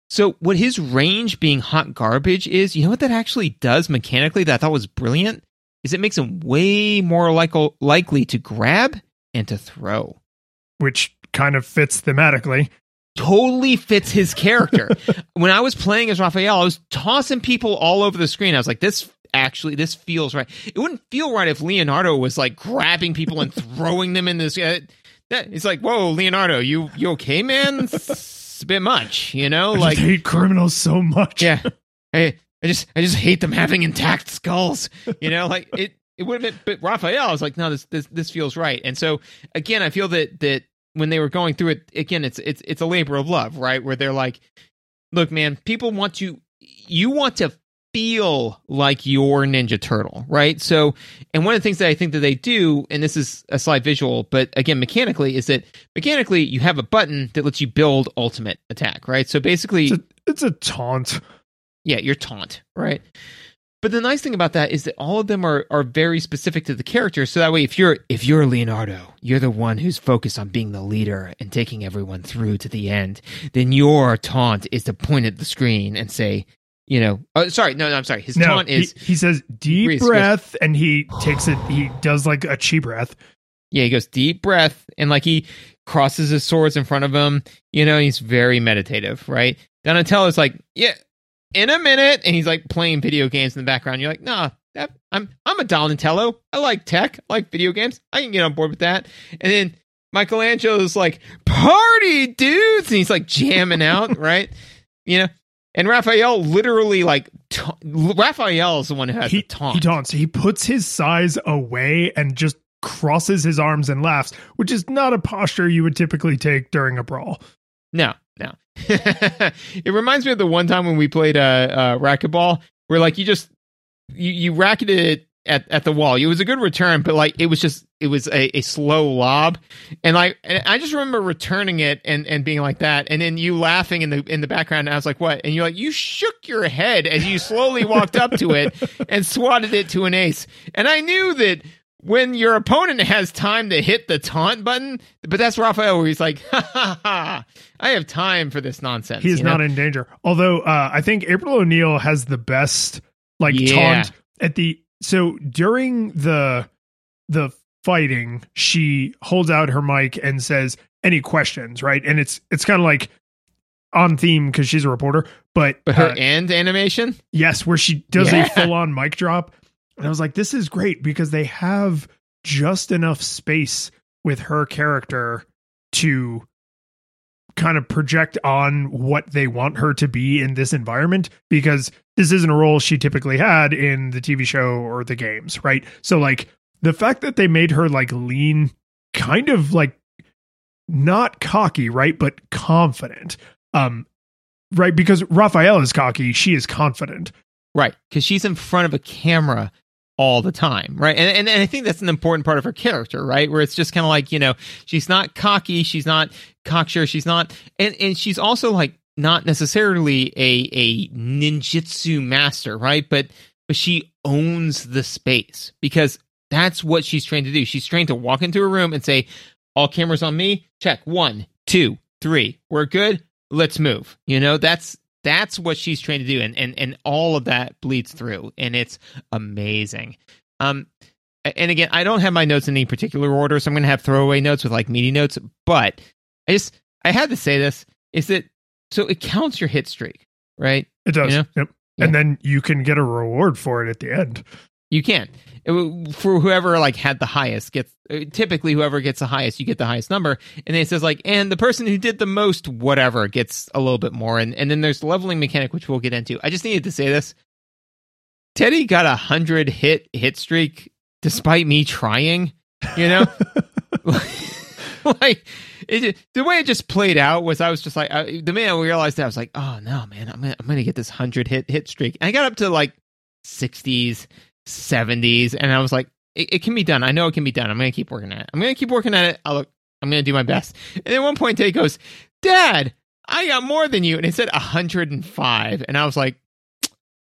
So, what his range being hot garbage is, you know what that actually does mechanically that I thought was brilliant? Is it makes him way more like- likely to grab and to throw. Which kind of fits thematically. Totally fits his character. when I was playing as Raphael, I was tossing people all over the screen. I was like, this actually this feels right. It wouldn't feel right if Leonardo was like grabbing people and throwing them in this. Uh, that, it's like, whoa, Leonardo, you you okay, man? a bit much, you know. I like hate criminals so much. Yeah, I I just I just hate them having intact skulls. You know, like it it would have been. But Raphael, I was like, no, this this this feels right. And so again, I feel that that when they were going through it again, it's it's it's a labor of love, right? Where they're like, look, man, people want to you want to feel like your Ninja Turtle, right? So, and one of the things that I think that they do, and this is a slight visual, but again, mechanically, is that mechanically you have a button that lets you build ultimate attack, right? So basically, it's a, it's a taunt. Yeah, your taunt, right? But the nice thing about that is that all of them are are very specific to the character. So that way, if you're if you're Leonardo, you're the one who's focused on being the leader and taking everyone through to the end. Then your taunt is to point at the screen and say, you know, oh, sorry, no, no, I'm sorry. His no, taunt is he, he says deep breath, goes, and he takes it. He does like a chi breath. Yeah, he goes deep breath, and like he crosses his swords in front of him. You know, he's very meditative, right? Donatello's like, yeah, in a minute, and he's like playing video games in the background. You're like, nah, that, I'm I'm a Donatello. I like tech. I like video games. I can get on board with that. And then Michelangelo's like, party dudes, and he's like jamming out, right? You know, and Raphael literally like ta- Raphael is the one who has he, the taunt. He taunts. He puts his sais away and just crosses his arms and laughs, which is not a posture you would typically take during a brawl. No, no. it reminds me of the one time when we played uh, uh racquetball, where like you just you you racketed it at, at the wall. It was a good return, but like it was just it was a, a slow lob, and like and I just remember returning it and, and being like that, and then you laughing in the in the background. And I was like, "What?" And you're like, "You shook your head as you slowly walked up to it and swatted it to an ace." And I knew that when your opponent has time to hit the taunt button, but that's Raphael where he's like, ha, ha, ha, I have time for this nonsense. He's not know? in danger. Although uh, I think April O'Neil has the best like yeah. taunt at the so during the the fighting, she holds out her mic and says, "Any questions?" Right, and it's it's kind of like on theme because she's a reporter, but but her uh, end animation, yes, where she does yeah. a full on mic drop, and I was like, this is great because they have just enough space with her character to kind of project on what they want her to be in this environment because this isn't a role she typically had in the TV show or the games, right? So like the fact that they made her like lean kind of like not cocky, right, but confident. Um right because Raphael is cocky, she is confident. Right, cuz she's in front of a camera all the time, right? And, and, and I think that's an important part of her character, right? Where it's just kind of like you know she's not cocky, she's not cocksure, she's not, and and she's also like not necessarily a a ninjutsu master, right? But but she owns the space because that's what she's trained to do. She's trained to walk into a room and say, "All cameras on me. Check one, two, three. We're good. Let's move." You know, that's that's what she's trained to do and and and all of that bleeds through and it's amazing. Um and again i don't have my notes in any particular order so i'm going to have throwaway notes with like meaty notes but i just i had to say this is that so it counts your hit streak right? It does. You know? yep. Yeah. and then you can get a reward for it at the end you can. For whoever like had the highest gets uh, typically whoever gets the highest you get the highest number. And then it says like and the person who did the most whatever gets a little bit more. And and then there's the leveling mechanic which we'll get into. I just needed to say this. Teddy got a hundred hit hit streak despite me trying you know? Like it, the way it just played out was I was just like I, the minute I realized that I was like oh no man I'm gonna, I'm gonna get this hundred hit hit streak. And I got up to like 60s 70s and i was like it, it, can be done i know it can be done i'm gonna keep working at it i'm gonna keep working at it I'll, i'm gonna do my best and at one point he goes dad I got more than you. And it said 105. And I was like, are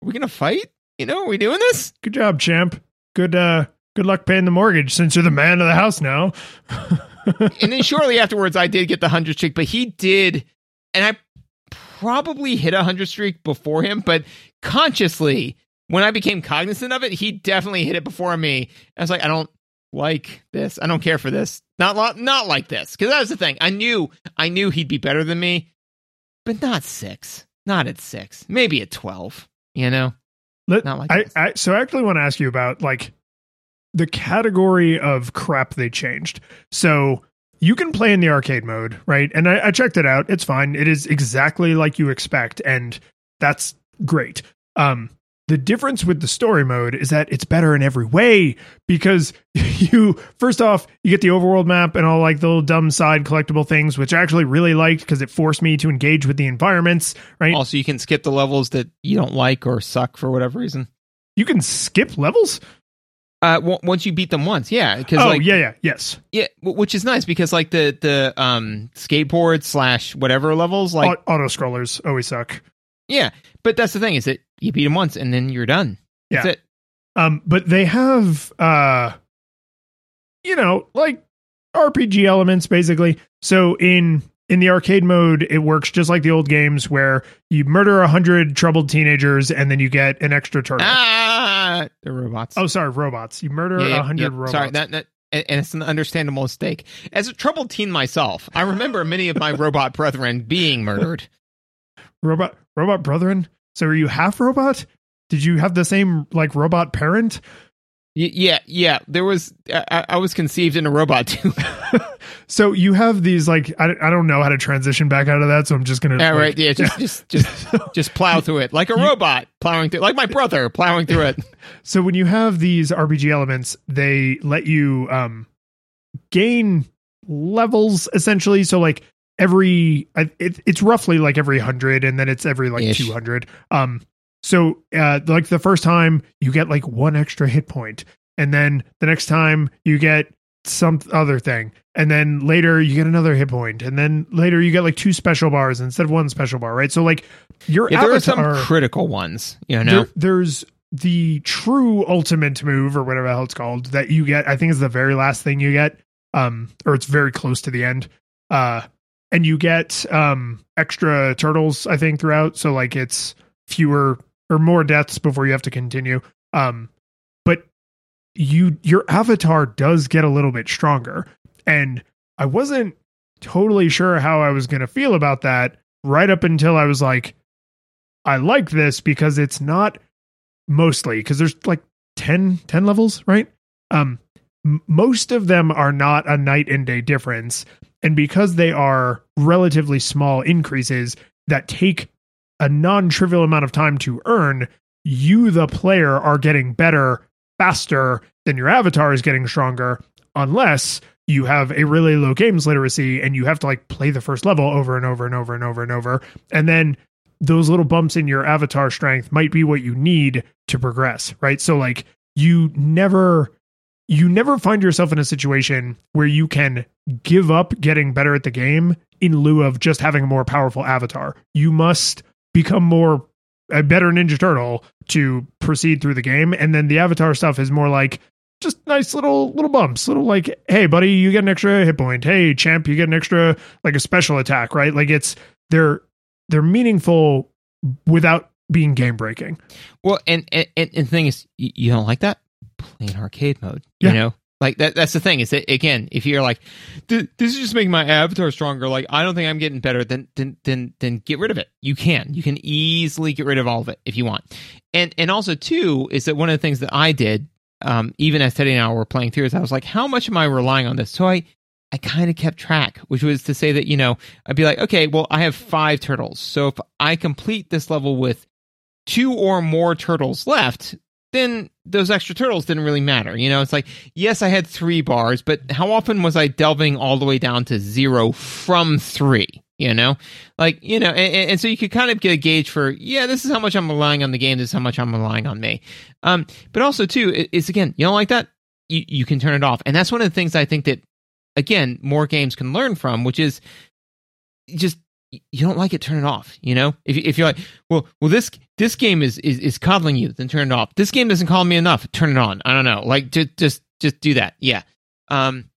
we going to fight? You know, are we doing this? Good job, champ. Good uh good luck paying the mortgage since you're the man of the house now. and then shortly afterwards, I did get the 100 streak, but he did. And I probably hit a 100 streak before him, but consciously, when I became cognizant of it, he definitely hit it before me. I was like, I don't like this. I don't care for this. Not lo- not like this. Because that was the thing. I knew I knew he'd be better than me, but not six. Not at six. Maybe at twelve. You know. Let, Not like I, this. I so I actually want to ask you about like the category of crap they changed. So you can play in the arcade mode, right? And I, I checked it out. It's fine. It is exactly like you expect, and that's great. Um, the difference with the story mode is that it's better in every way because you first off you get the overworld map and all like the little dumb side collectible things, which I actually really liked because it forced me to engage with the environments. Right? Also, you can skip the levels that you don't like or suck for whatever reason. You can skip levels. Uh, w- once you beat them once, yeah. Because Oh like, yeah, yeah, yes. yeah, w- which is nice because like the the um skateboard slash whatever levels, like Auto scrollers always suck. yeah. But that's the thing is that you beat them once and then you're done. That's Yeah. it. Um, but they have uh you know, like RPG elements basically. So in in the arcade mode, it works just like the old games where you murder a hundred troubled teenagers and then you get an extra turtle. Ah, the robots. Oh, sorry, robots. You murder a yeah, hundred yep. robots. Sorry, that, that and it's an understandable mistake. As a troubled teen myself, I remember many of my robot brethren being murdered. robot robot brethren. So are you half robot? Did you have the same like robot parent? Y- yeah, yeah. There was I, I was conceived in a robot too. So you have these like I, I don't know how to transition back out of that, so I'm just gonna yeah, like, right. Yeah, just just just just plow through it like a robot plowing through, like my brother plowing through it. so when you have these RPG elements, they let you um gain levels essentially. So like every it, it's roughly like every hundred, and then it's every like Ish. two hundred. Um, so uh, like the first time you get like one extra hit point, and then the next time you get some other thing, and then later you get another hit point, and then later you get like two special bars instead of one special bar, right? So like your Yeah, there are some critical ones, you know. there, there's the true ultimate move or whatever the hell it's called that you get. I think is the very last thing you get, um, or it's very close to the end. Uh, and you get um extra turtles. I think throughout, so like it's fewer or more deaths before you have to continue. Um, but you your avatar does get a little bit stronger, and I wasn't totally sure how I was going to feel about that right up until I was like, I like this because it's not mostly because there's like 10, 10 levels, right? Um, most of them are not a night and day difference. And because they are relatively small increases that take a non trivial amount of time to earn, you, the player, are getting better faster than your avatar is getting stronger, unless you have a really low games literacy and you have to like play the first level over and over and over and over and over. And then those little bumps in your avatar strength might be what you need to progress, right? So like you never you never find yourself in a situation where you can give up getting better at the game in lieu of just having a more powerful avatar. You must become more a better Ninja Turtle to proceed through the game and then the avatar stuff is more like just nice little little bumps little like hey buddy you get an extra hit point hey champ you get an extra like a special attack right like it's they're they're meaningful without being game breaking Well, and and, and the thing is, you, don't like that? Play in arcade mode. You know, like that. That's the thing. Is that again, if you're like, this is just making my avatar stronger. Like, I don't think I'm getting better. Then then then then get rid of it. You can. You can easily get rid of all of it if you want. And and also too is that one of the things that I did, um, even as Teddy and I were playing through, is I was like, how much am I relying on this? So I. I kind of kept track, which was to say that, you know, I'd be like, okay, well, I have five turtles. So if I complete this level with two or more turtles left, then those extra turtles didn't really matter. You know, it's like, yes, I had three bars, but how often was I delving all the way down to zero from three? You know, like, you know, and, and so you could kind of get a gauge for, yeah, this is how much I'm relying on the game. This is how much I'm relying on me. Um, but also too, it's again, you don't like that? You, you can turn it off. And that's one of the things I think that, again, more games can learn from, which is just you don't like it, turn it off. You know, if if you're like, well, well, this this game is is, is coddling you, then turn it off. This game doesn't call me enough, turn it on. I don't know, like just just just do that. Yeah. Um,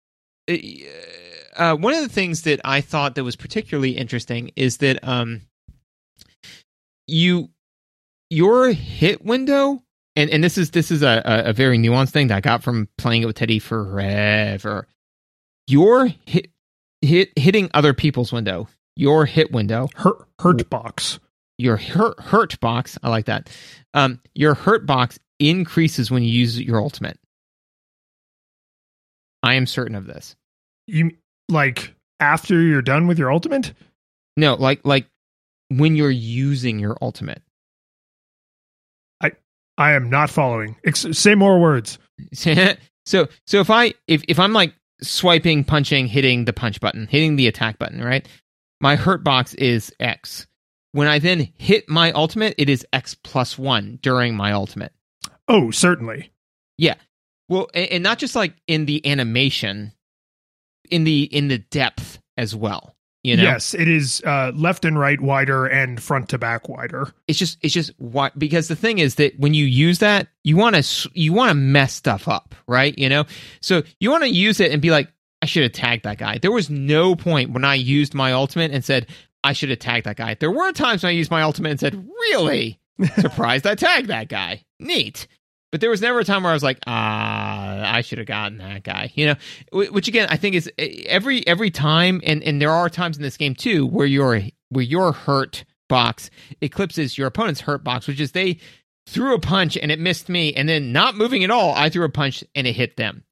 uh, one of the things that I thought that was particularly interesting is that um, you your hit window, and and this is this is a a very nuanced thing that I got from playing it with Teddy forever. Your hit hit hitting other people's window your hit window, hurt, hurt box, your hurt hurt box. I like that. Um, your hurt box increases when you use your ultimate. I am certain of this. You like after you're done with your ultimate? No, like like when you're using your ultimate. I I am not following. Ex- say more words. so so if I if if I'm like swiping, punching, hitting the punch button, hitting the attack button, right? My hurt box is X. When I then hit my ultimate, it is X plus one during my ultimate. Oh, certainly. Yeah. Well, and, not just like in the animation, in the in the depth as well. You know? Yes, it is uh, left and right wider and front to back wider. It's just it's just why because the thing is that when you use that, you want to you want to mess stuff up, right? You know, so you want to use it and be like, I should have tagged that guy. There was no point when I used my ultimate and said, I should have tagged that guy. There were times when I used my ultimate and said, Really? Surprised I tagged that guy. Neat. But there was never a time where I was like, ah, I should have gotten that guy. You know, which again, I think is every every time, and and there are times in this game too where your where your hurt box eclipses your opponent's hurt box, which is they threw a punch and it missed me, and then not moving at all, I threw a punch and it hit them.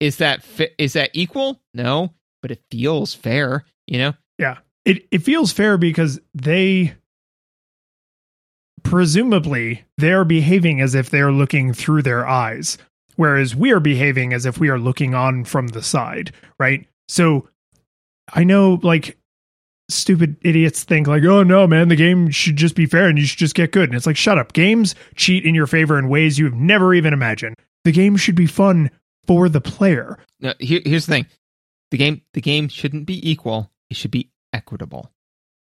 Is that fi- is that equal? No, but it feels fair, you know? Yeah. It it feels fair because they presumably they're behaving as if they're looking through their eyes whereas we are behaving as if we are looking on from the side, right? So I know like stupid idiots think like, "Oh no, man, the game should just be fair and you should just get good." And it's like, "Shut up. Games cheat in your favor in ways you've never even imagined. The game should be fun for the player. Now, here, here's the thing: the game the game shouldn't be equal; it should be equitable.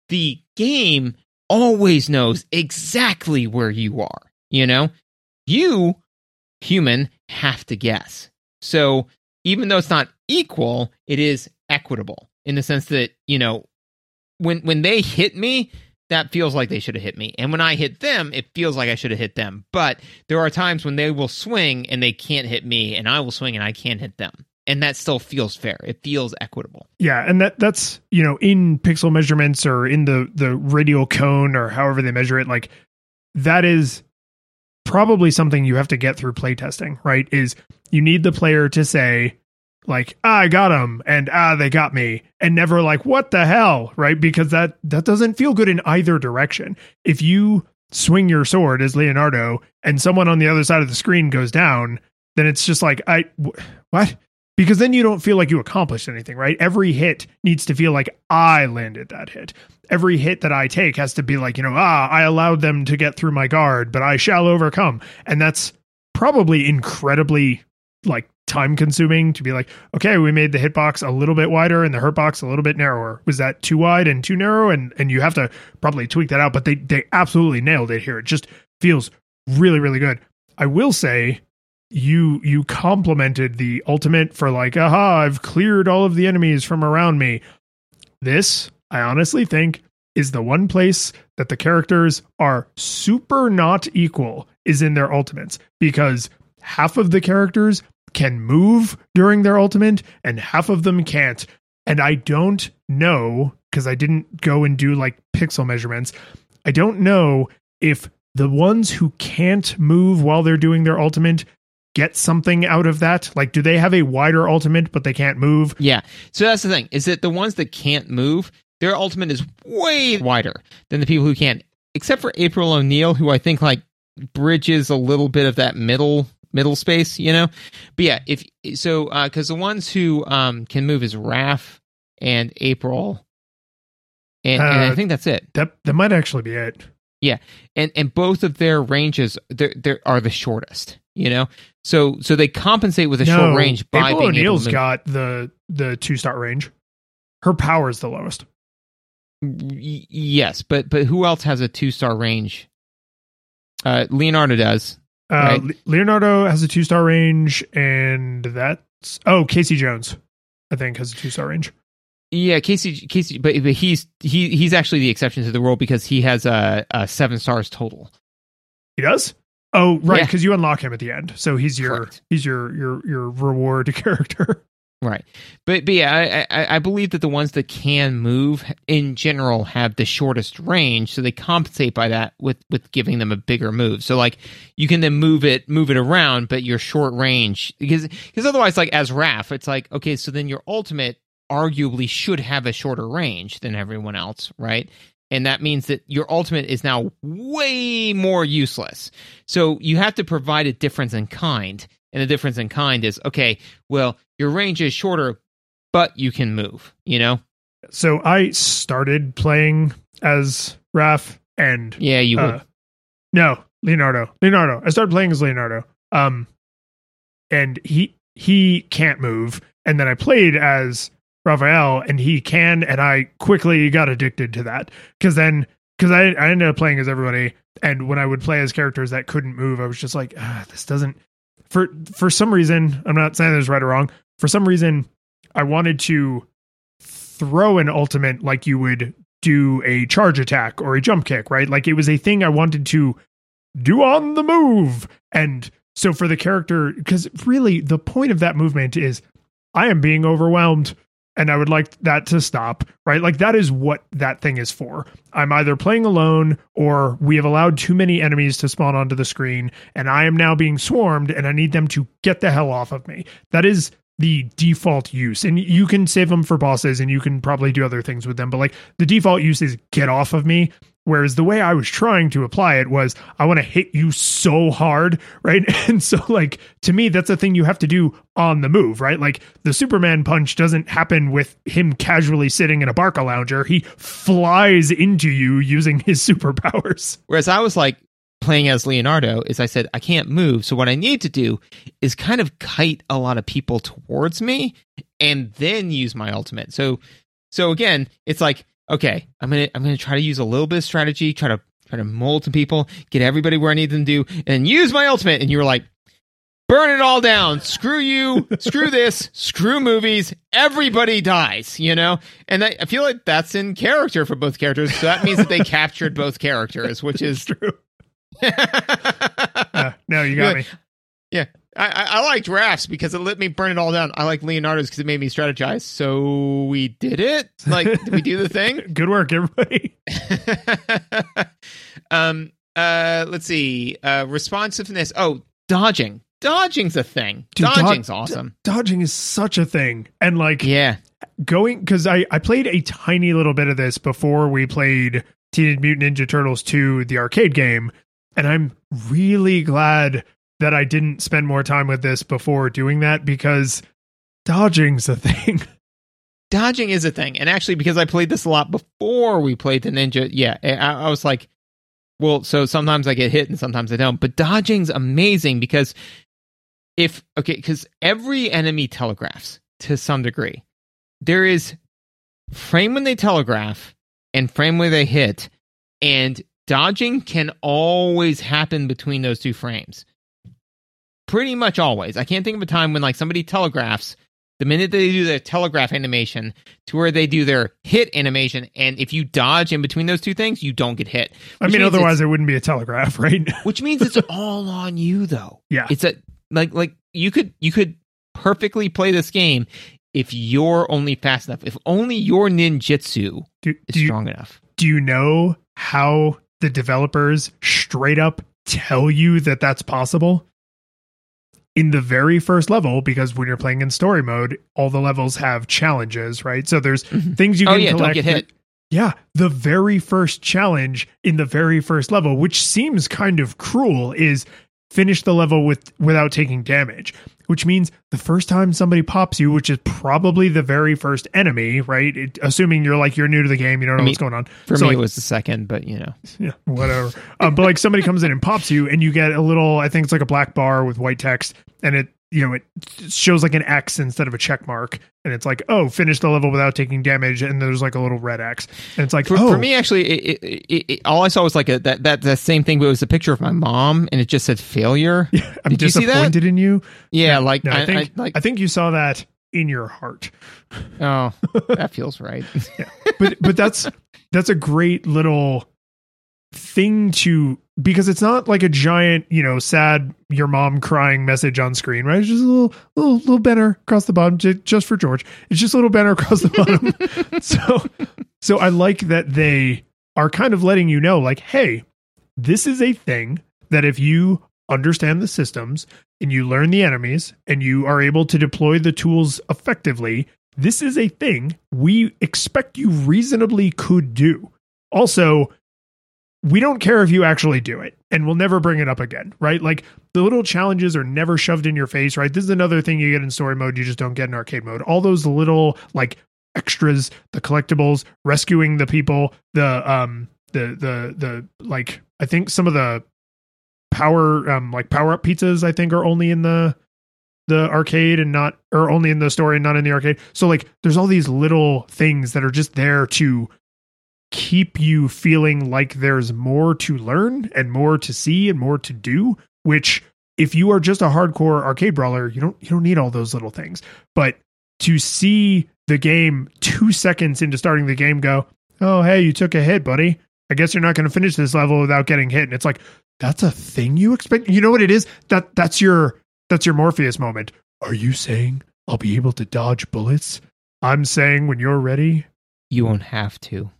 The game always knows exactly where you are. You know, you human have to guess. So even though it's not equal, it is equitable in the sense that you know when when they hit me that feels like they should have hit me. And when I hit them, it feels like I should have hit them. But there are times when they will swing and they can't hit me, and I will swing and I can't hit them. And that still feels fair. It feels equitable. Yeah, and that that's you know in pixel measurements or in the the radial cone or however they measure it, like that is probably something you have to get through playtesting. Right? Is you need the player to say, like I got them and ah they got me and never like what the hell right? Because that that doesn't feel good in either direction. If you swing your sword as Leonardo and someone on the other side of the screen goes down then it's just like I what? Because then you don't feel like you accomplished anything right? Every hit needs to feel like I landed that hit. Every hit that I take has to be like you know ah I allowed them to get through my guard but I shall overcome. And that's probably incredibly like time consuming to be like, okay, we made the hitbox a little bit wider and the hurt box a little bit narrower. Was that too wide and too narrow? And and you have to probably tweak that out. But they they absolutely nailed it here. It just feels really really good. I will say you you complimented the ultimate for like, aha, I've cleared all of the enemies from around me. This, I honestly think, is the one place that the characters are super not equal is in their ultimates because half of the characters can move during their ultimate and half of them can't. And I don't know because I didn't go and do like pixel measurements. I don't know if the ones who can't move while they're doing their ultimate get something out of that? Like, do they have a wider ultimate, but they can't move? Yeah. So that's the thing is that the ones that can't move, their ultimate is way wider than the people who can, except for April O'Neil, who I think like bridges a little bit of that middle middle space, you know. But yeah, if so, because uh, the ones who um, can move is Raph and April, and, uh, and I uh, think that's it. That that might actually be it. Yeah, and and both of their ranges they're, they are the shortest. You know, so so they compensate with a no, short range by April being O'Neil's able to got the the two star range. Her power is the lowest. Y- yes, but but who else has a two star range? Uh, Leonardo does. Uh, Right. Leonardo has a two star range, and that's oh Casey Jones, I think has a two star range. Yeah, Casey, Casey, but, but he's he he's actually the exception to the rule because he has a, a seven stars total. He does. Oh, right, Yeah. because you unlock him at the end, so he's your Correct. he's your your your reward character. Right, but but yeah, I, I believe that the ones that can move in general have the shortest range, so they compensate by that with with giving them a bigger move. So like you can then move it move it around, but your short range because because otherwise like as Raph, it's like okay, so then your ultimate arguably should have a shorter range than everyone else, right? And that means that your ultimate is now way more useless. So you have to provide a difference in kind. And the difference in kind is okay, well, your range is shorter, but you can move, you know? so I started playing as Raph, and Yeah, you would. uh, no Leonardo. Leonardo. I started playing as Leonardo. Um, and he he can't move, and then I played as Raphael, and he can, and I quickly got addicted to that because then because I I ended up playing as everybody, and when I would play as characters that couldn't move, I was just like, ah, this doesn't. For for some reason, I'm not saying this right or wrong. For some reason, I wanted to throw an ultimate like you would do a charge attack or a jump kick, right? Like it was a thing I wanted to do on the move. And so for the character, because really the point of that movement is I am being overwhelmed and I would like that to stop, right? Like that is what that thing is for. I'm either playing alone or we have allowed too many enemies to spawn onto the screen and I am now being swarmed and I need them to get the hell off of me. That is the default use. And you can save them for bosses and you can probably do other things with them, but like the default use is get off of me. Whereas the way I was trying to apply it was I want to hit you so hard, right? And so like to me that's a thing you have to do on the move, right? Like the Superman punch doesn't happen with him casually sitting in a Barcalounger. He flies into you using his superpowers. Whereas I was like playing as Leonardo, is I said, I can't move. So what I need to do is kind of kite a lot of people towards me and then use my ultimate. So so again, it's like, okay, I'm gonna I'm gonna try to use a little bit of strategy, try to try to mold some people, get everybody where I need them to, and use my ultimate. And you were like, burn it all down. Screw you. screw this. Screw movies. Everybody dies, you know? And I, I feel like that's in character for both characters. So that means that they captured both characters, which is True. Uh, no, you got me. yeah. I, I, I liked Raph's because it let me burn it all down. I like Leonardo's because it made me strategize. So we did it. Like, did we do the thing? Good work, everybody. um. Uh. Let's see. Uh. Responsiveness. Oh, dodging. Dodging's a thing. Dude, dod- Dodging's awesome. Dodging is such a thing. And like Yeah. going because I I played a tiny little bit of this before we played Teenage Mutant Ninja Turtles 2, the arcade game, and I'm really glad that I didn't spend more time with this before doing that because dodging's a thing. dodging is a thing. And actually because i played this a lot before we played the ninja yeah i, I was like well so sometimes i get hit and sometimes i don't. But dodging's amazing because if okay because every enemy telegraphs to some degree. There is frame when they telegraph and frame where they hit. And dodging can always happen between those two frames pretty much always i can't think of a time when like somebody telegraphs the minute they do their telegraph animation to where they do their hit animation and if you dodge in between those two things you don't get hit I mean, otherwise it wouldn't be a telegraph, right? which means it's all on you though yeah. it's a like like you could you could perfectly play this game if you're only fast enough if only your ninjutsu Do, is do, you, strong enough do you know how the developers straight up tell you that that's possible? In the very first level, because when you're playing in story mode, all the levels have challenges, right? So there's Mhm. things you oh can yeah don't collect. get hit Yeah, the very first challenge in the very first level, which seems kind of cruel, is finish the level with without taking damage. Which means the first time somebody pops you, which is probably the very first enemy, right? It, assuming you're like you're new to the game, you don't know I mean, what's going on. for So, me like, it was the second but you know yeah, whatever. um, but like somebody comes in and pops you, and you get a little. I think it's like a black bar with white text, and it you know it shows like an X instead of a check mark, and it's like oh finish the level without taking damage, and there's like a little red X, and it's like For, oh for me, actually, it, it, it, all I saw was like a that, that that same thing, but it was a picture of my mom, and it just said failure. I'm Did you see that? disappointed in you. Yeah, like No, I, I, think I, like I think you saw that in your heart. oh, that feels right. but but that's that's a great little thing to because it's not like a giant you know sad your mom crying message on screen right? It's just a little little little banner across the bottom ju- just for george. It's just a little banner across the bottom. So so i like that they are kind of letting you know like hey this is a thing that if you understand the systems and you learn the enemies and you are able to deploy the tools effectively this is a thing we expect you reasonably could do. Also we don't care if you actually do it and we'll never bring it up again right? Like the little challenges are never shoved in your face right? This is another thing you get in story mode you just don't get in arcade mode. All those little like extras the collectibles rescuing the people the um the the the like i think some of the power um like power up pizzas i think are only in the the arcade and not or only in the story and not in the arcade. So like there's all these little things that are just there to keep you feeling like there's more to learn and more to see and more to do which if you are just a hardcore arcade brawler you don't you don't need all those little things. But to see the game 2 seconds into starting the game go oh hey you took a hit buddy. I guess you're not going to finish this level without getting hit. And it's like that's a thing you expect? You know what it is? That that's your that's your morpheus moment. Are you saying i'll be able to dodge bullets? I'm saying when you're ready you won't have to.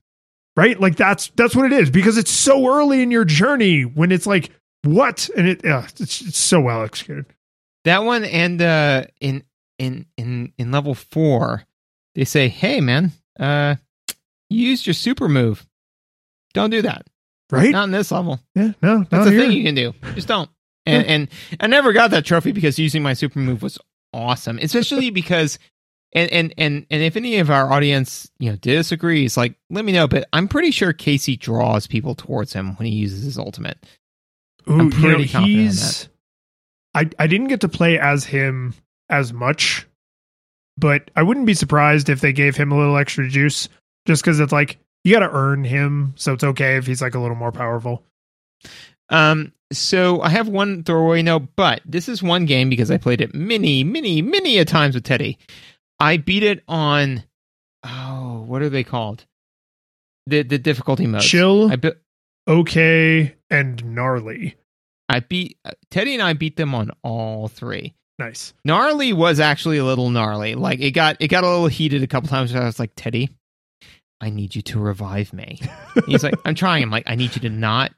Right like that's that's what it is because it's so early in your journey when it's like what and it yeah, it's, it's so well executed That one and uh in in in in level four, they say, "Hey, man, uh, you used your super move. Don't do that. right Not in this level. yeah no That's here. thing you can do. Just don't." And and I never got that trophy because using my super move was awesome, especially because. And, and and and if any of our audience you know disagrees, like let me know. But I'm pretty sure Casey draws people towards him when he uses his ultimate. Ooh, I'm you know, pretty confident on he's I I didn't get to play as him as much, but I wouldn't be surprised if they gave him a little extra juice just because it's like you got to earn him, so it's okay if he's like a little more powerful. Um, so I have one throwaway note, but this is one game because I played it many, many, many a times with Teddy. I beat it on oh, what are they called? The the difficulty modes. Chill, I be- okay, and gnarly. I beat uh, Teddy and I beat them on all three. Nice. Gnarly was actually a little gnarly. Like it got it got a little heated a couple times. I was like, Teddy, I need you to revive me. He's like, I'm trying. I'm like, I need you to not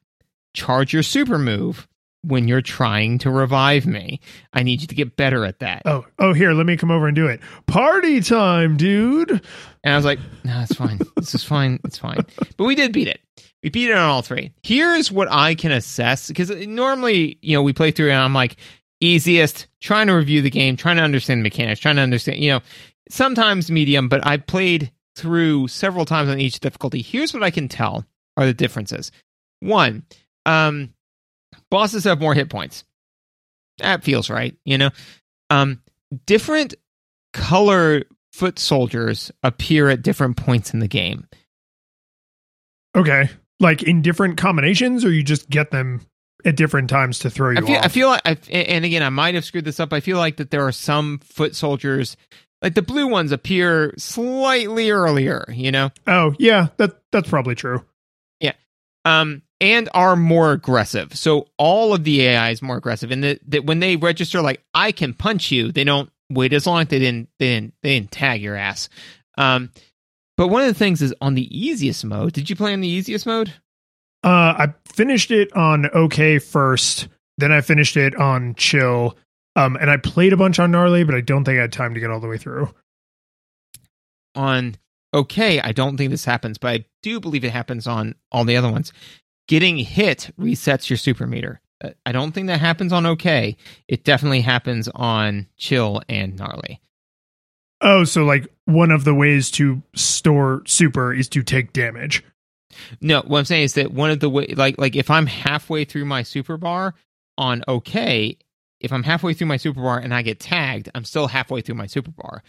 charge your super move when you're trying to revive me. I need you to get better at that. Oh, oh, here, let me come over and do it. Party time, dude. And I was like, no, it's fine. this is fine. It's fine. But we did beat it. We beat it on all three. Here's what I can assess because normally, you know, we play through and I'm like, easiest, trying to review the game, trying to understand the mechanics, trying to understand, you know, sometimes medium, but I played through several times on each difficulty. Here's what I can tell are the differences. One, um, bosses have more hit points. That feels right, you know. Um, different color foot soldiers appear at different points in the game. Okay. Like in different combinations, or you just get them at different times to throw you I feel, off? I feel like, I, and again, I might have screwed this up. I feel like that there are some foot soldiers, like the blue ones, appear slightly earlier. You know, oh, yeah, that that's probably true. Yeah. Um, and are more aggressive. So all of the AI is more aggressive, and that that when they register, like I can punch you, they don't wait as long as they didn't they didn't they didn't tag your ass. Um, but one of the things is on the easiest mode. Did you play on the easiest mode? Uh, I finished it on okay first, then I finished it on chill. Um, and I played a bunch on gnarly, but I don't think I had time to get all the way through. on okay, I don't think this happens, but I do believe it happens on all the other ones. Getting hit resets your super meter. Uh, I don't think that happens on okay. It definitely happens on chill and gnarly. Oh, so like one of the ways to store super is to take damage. No, what I'm saying is that one of the way, like, like if I'm halfway through my super bar on okay, if I'm halfway through my super bar and I get tagged, I'm still halfway through my super bar.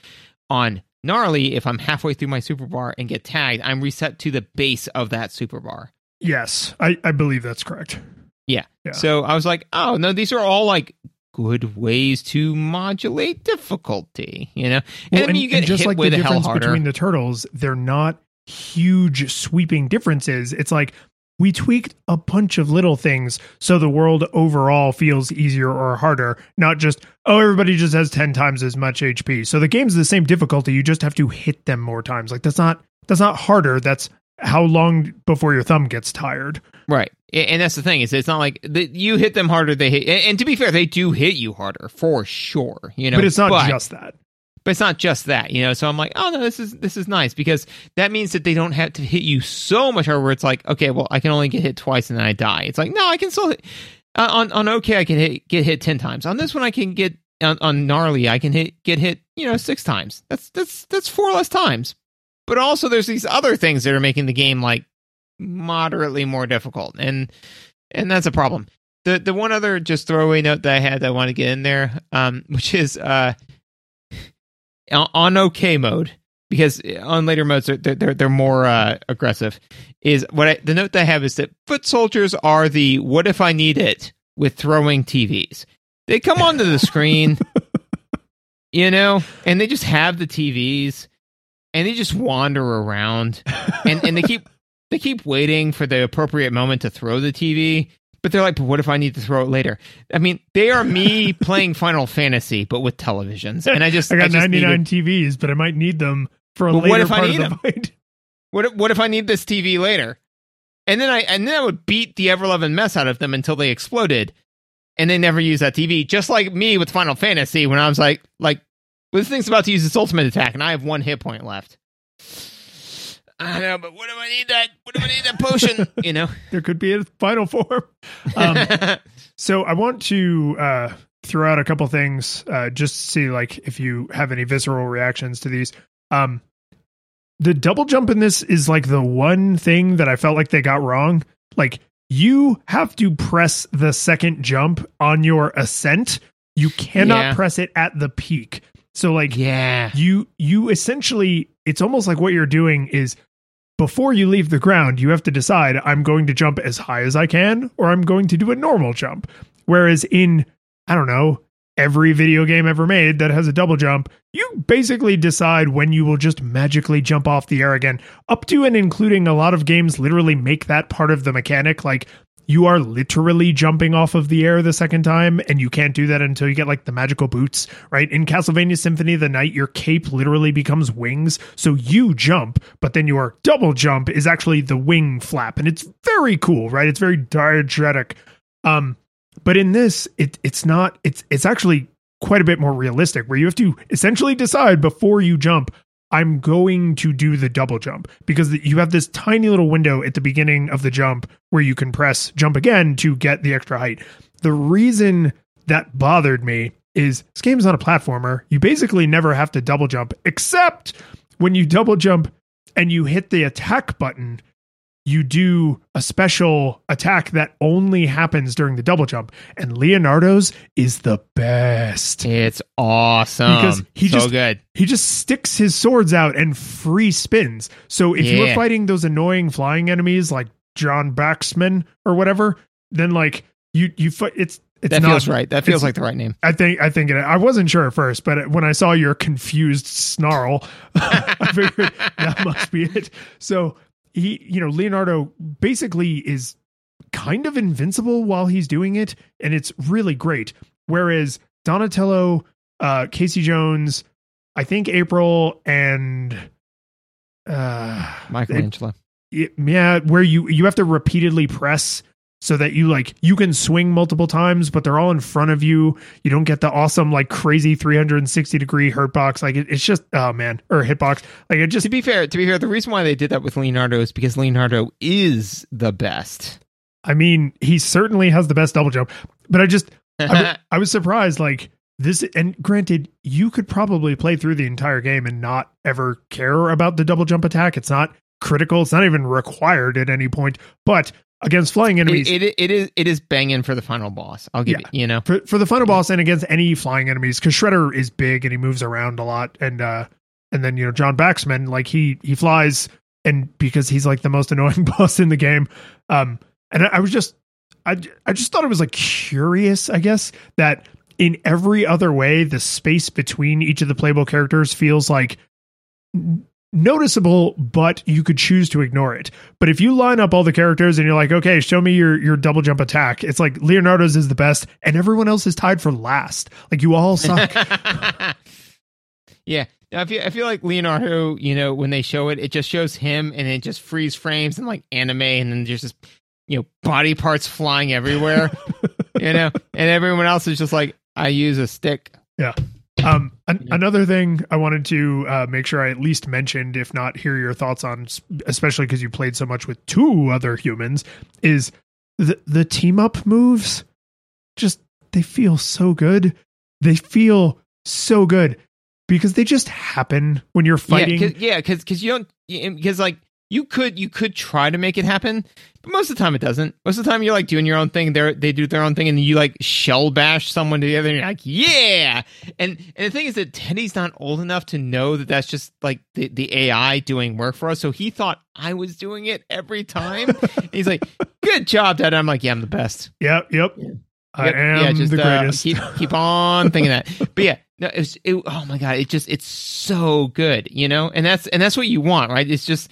On gnarly, if I'm halfway through my super bar and get tagged, I'm reset to the base of that super bar. Yes, I, I believe that's correct. Yeah. Yeah. So I was like, oh no, these are all like good ways to modulate difficulty, you know. And Well, I mean, you get just hit like with the difference between the turtles, they're not huge sweeping differences. It's like we tweaked a bunch of little things so the world overall feels easier or harder, not just oh everybody just has 10 times as much HP. So the game's the same difficulty, you just have to hit them more times. Like that's not that's not harder, that's how long before your thumb gets tired. Right. And that's the thing is it's not like the, you hit them harder they hit and, and to be fair they do hit you harder for sure, you know. but it's not but, just that. but it's not just that, you know. So I'm like, "Oh no, this is this is nice because that means that they don't have to hit you so much harder where it's like, okay, well, I can only get hit twice and then I die. It's like, no, I can still hit uh, on on okay, I can hit get hit 10 times. On this one I can get on, on gnarly, I can hit get hit, you know, 6 times. That's that's that's four less times. But also there's these other things that are making the game like moderately more difficult and and that's a problem. The the one other just throwaway note that i had that i want to get in there um which is uh on- okay mode because on later modes they're they're, they're more uh, aggressive is what I, the note that i have is that foot soldiers are the what if i need it with throwing tvs they come onto the screen you know and they just have the tvs and they just wander around and and they keep they keep waiting for the appropriate moment to throw the TV. But they're like, but what if I need to throw it later? I mean, they are me playing Final Fantasy, but with televisions. And I just, I got just 99 needed- TVs, but I might need them for a But what later if I need of the fight. what if, what if I need this TV later? And then I and then I would beat the ever loving mess out of them until they exploded, and they never use that TV. Just like me with Final Fantasy, when I was like, like, well, this thing's about to use its ultimate attack, and I have one hit point left. I know, but what do I need that? What do I need that potion? You know. There could be a final form. Um, So I want to uh, throw out a couple things uh, just to see like if you have any visceral reactions to these. Um, the double jump in this is like the one thing that I felt like they got wrong. Like you have to press the second jump on your ascent. You cannot Yeah. press it at the peak. So like yeah. you you essentially it's almost like what you're doing is before you leave the ground you have to decide i'm going to jump as high as i can or i'm going to do a normal jump whereas in i don't know every video game ever made that has a double jump you basically decide when you will just magically jump off the air again up to and including a lot of games literally make that part of the mechanic like you are literally jumping off of the air the second time and you can't do that until you get like the magical boots right? In castlevania symphony of the night your cape literally becomes wings so you jump but then your double jump is actually the wing flap and it's very cool right? It's very diegetic. Um but in this it it's not it's it's actually quite a bit more realistic where you have to essentially decide before you jump I'm going to do the double jump because you have this tiny little window at the beginning of the jump where you can press jump again to get the extra height. The reason that bothered me is this game is not a platformer. You basically never have to double jump except when you double jump and you hit the attack button, you do a special attack that only happens during the double jump. And Leonardo's is the best. It's awesome. Because he so just- good. He just sticks his swords out and free spins. So if you were Yeah. fighting those annoying flying enemies like John Baxman or whatever, then like you you fight it's it's That not feels right. That feels like the right name. I think I think it, I wasn't sure at first, but when I saw your confused snarl, I figured that must be it. So he, you know, Leonardo basically is kind of invincible while he's doing it, and it's really great. Whereas Donatello, uh, Casey Jones, I think April and uh Michelangelo. it- yeah where you you have to repeatedly press so that you like you can swing multiple times but they're all in front of you. You don't get the awesome like crazy 360 degree hurt box. Like it, it's just oh man or hitbox like it just to be fair, to be fair, the reason why they did that with Leonardo is because Leonardo is the best. i mean he certainly has the best double jump but i just I was surprised like this and granted you could probably play through the entire game and not ever care about the double jump attack. It's not critical. It's not even required at any point but against flying enemies. It, it, it is it is banging for the final boss. I'll give Yeah. you, you know. for, for the final boss and against any flying enemies because shredder is big and he moves around a lot and uh and then you know john baxman like he he flies and because he's like the most annoying boss in the game um and i, I was just I, I just thought it was like curious i guess that in every other way the space between each of the playable characters feels like noticeable but you could choose to ignore it but if you line up all the characters and you're like okay show me your your double jump attack it's like leonardo's is the best and everyone else is tied for last like you all suck yeah. No, I feel I feel like Leonardo, you know, when they show it, it just shows him and it just freeze frames and like anime and then there's just you know, body parts flying everywhere. you know, and everyone else is just like, I use a stick. Um an, another thing i wanted to uh, make sure i at least mentioned if not hear your thoughts on especially because you played so much with two other humans is the the team up moves. Just they feel so good. They feel so good because they just happen when you're fighting. Yeah, cause, yeah, cause, 'cause you don't, because like you could, you could try to make it happen, but most of the time it doesn't. Most of the time you're like doing your own thing. They they do their own thing, and you like shell bash someone to the other, and you're like, yeah. And and the thing is that Teddy's not old enough to know that that's just like the the AI doing work for us. So he thought I was doing it every time. He's like, good job, Dad. I'm like, yeah, I'm the best. yep yep i Yep, am the uh, keep keep on thinking that. But yeah, no, it was. It, oh my god, it just it's so good, you know. And that's and that's what you want, right? It's just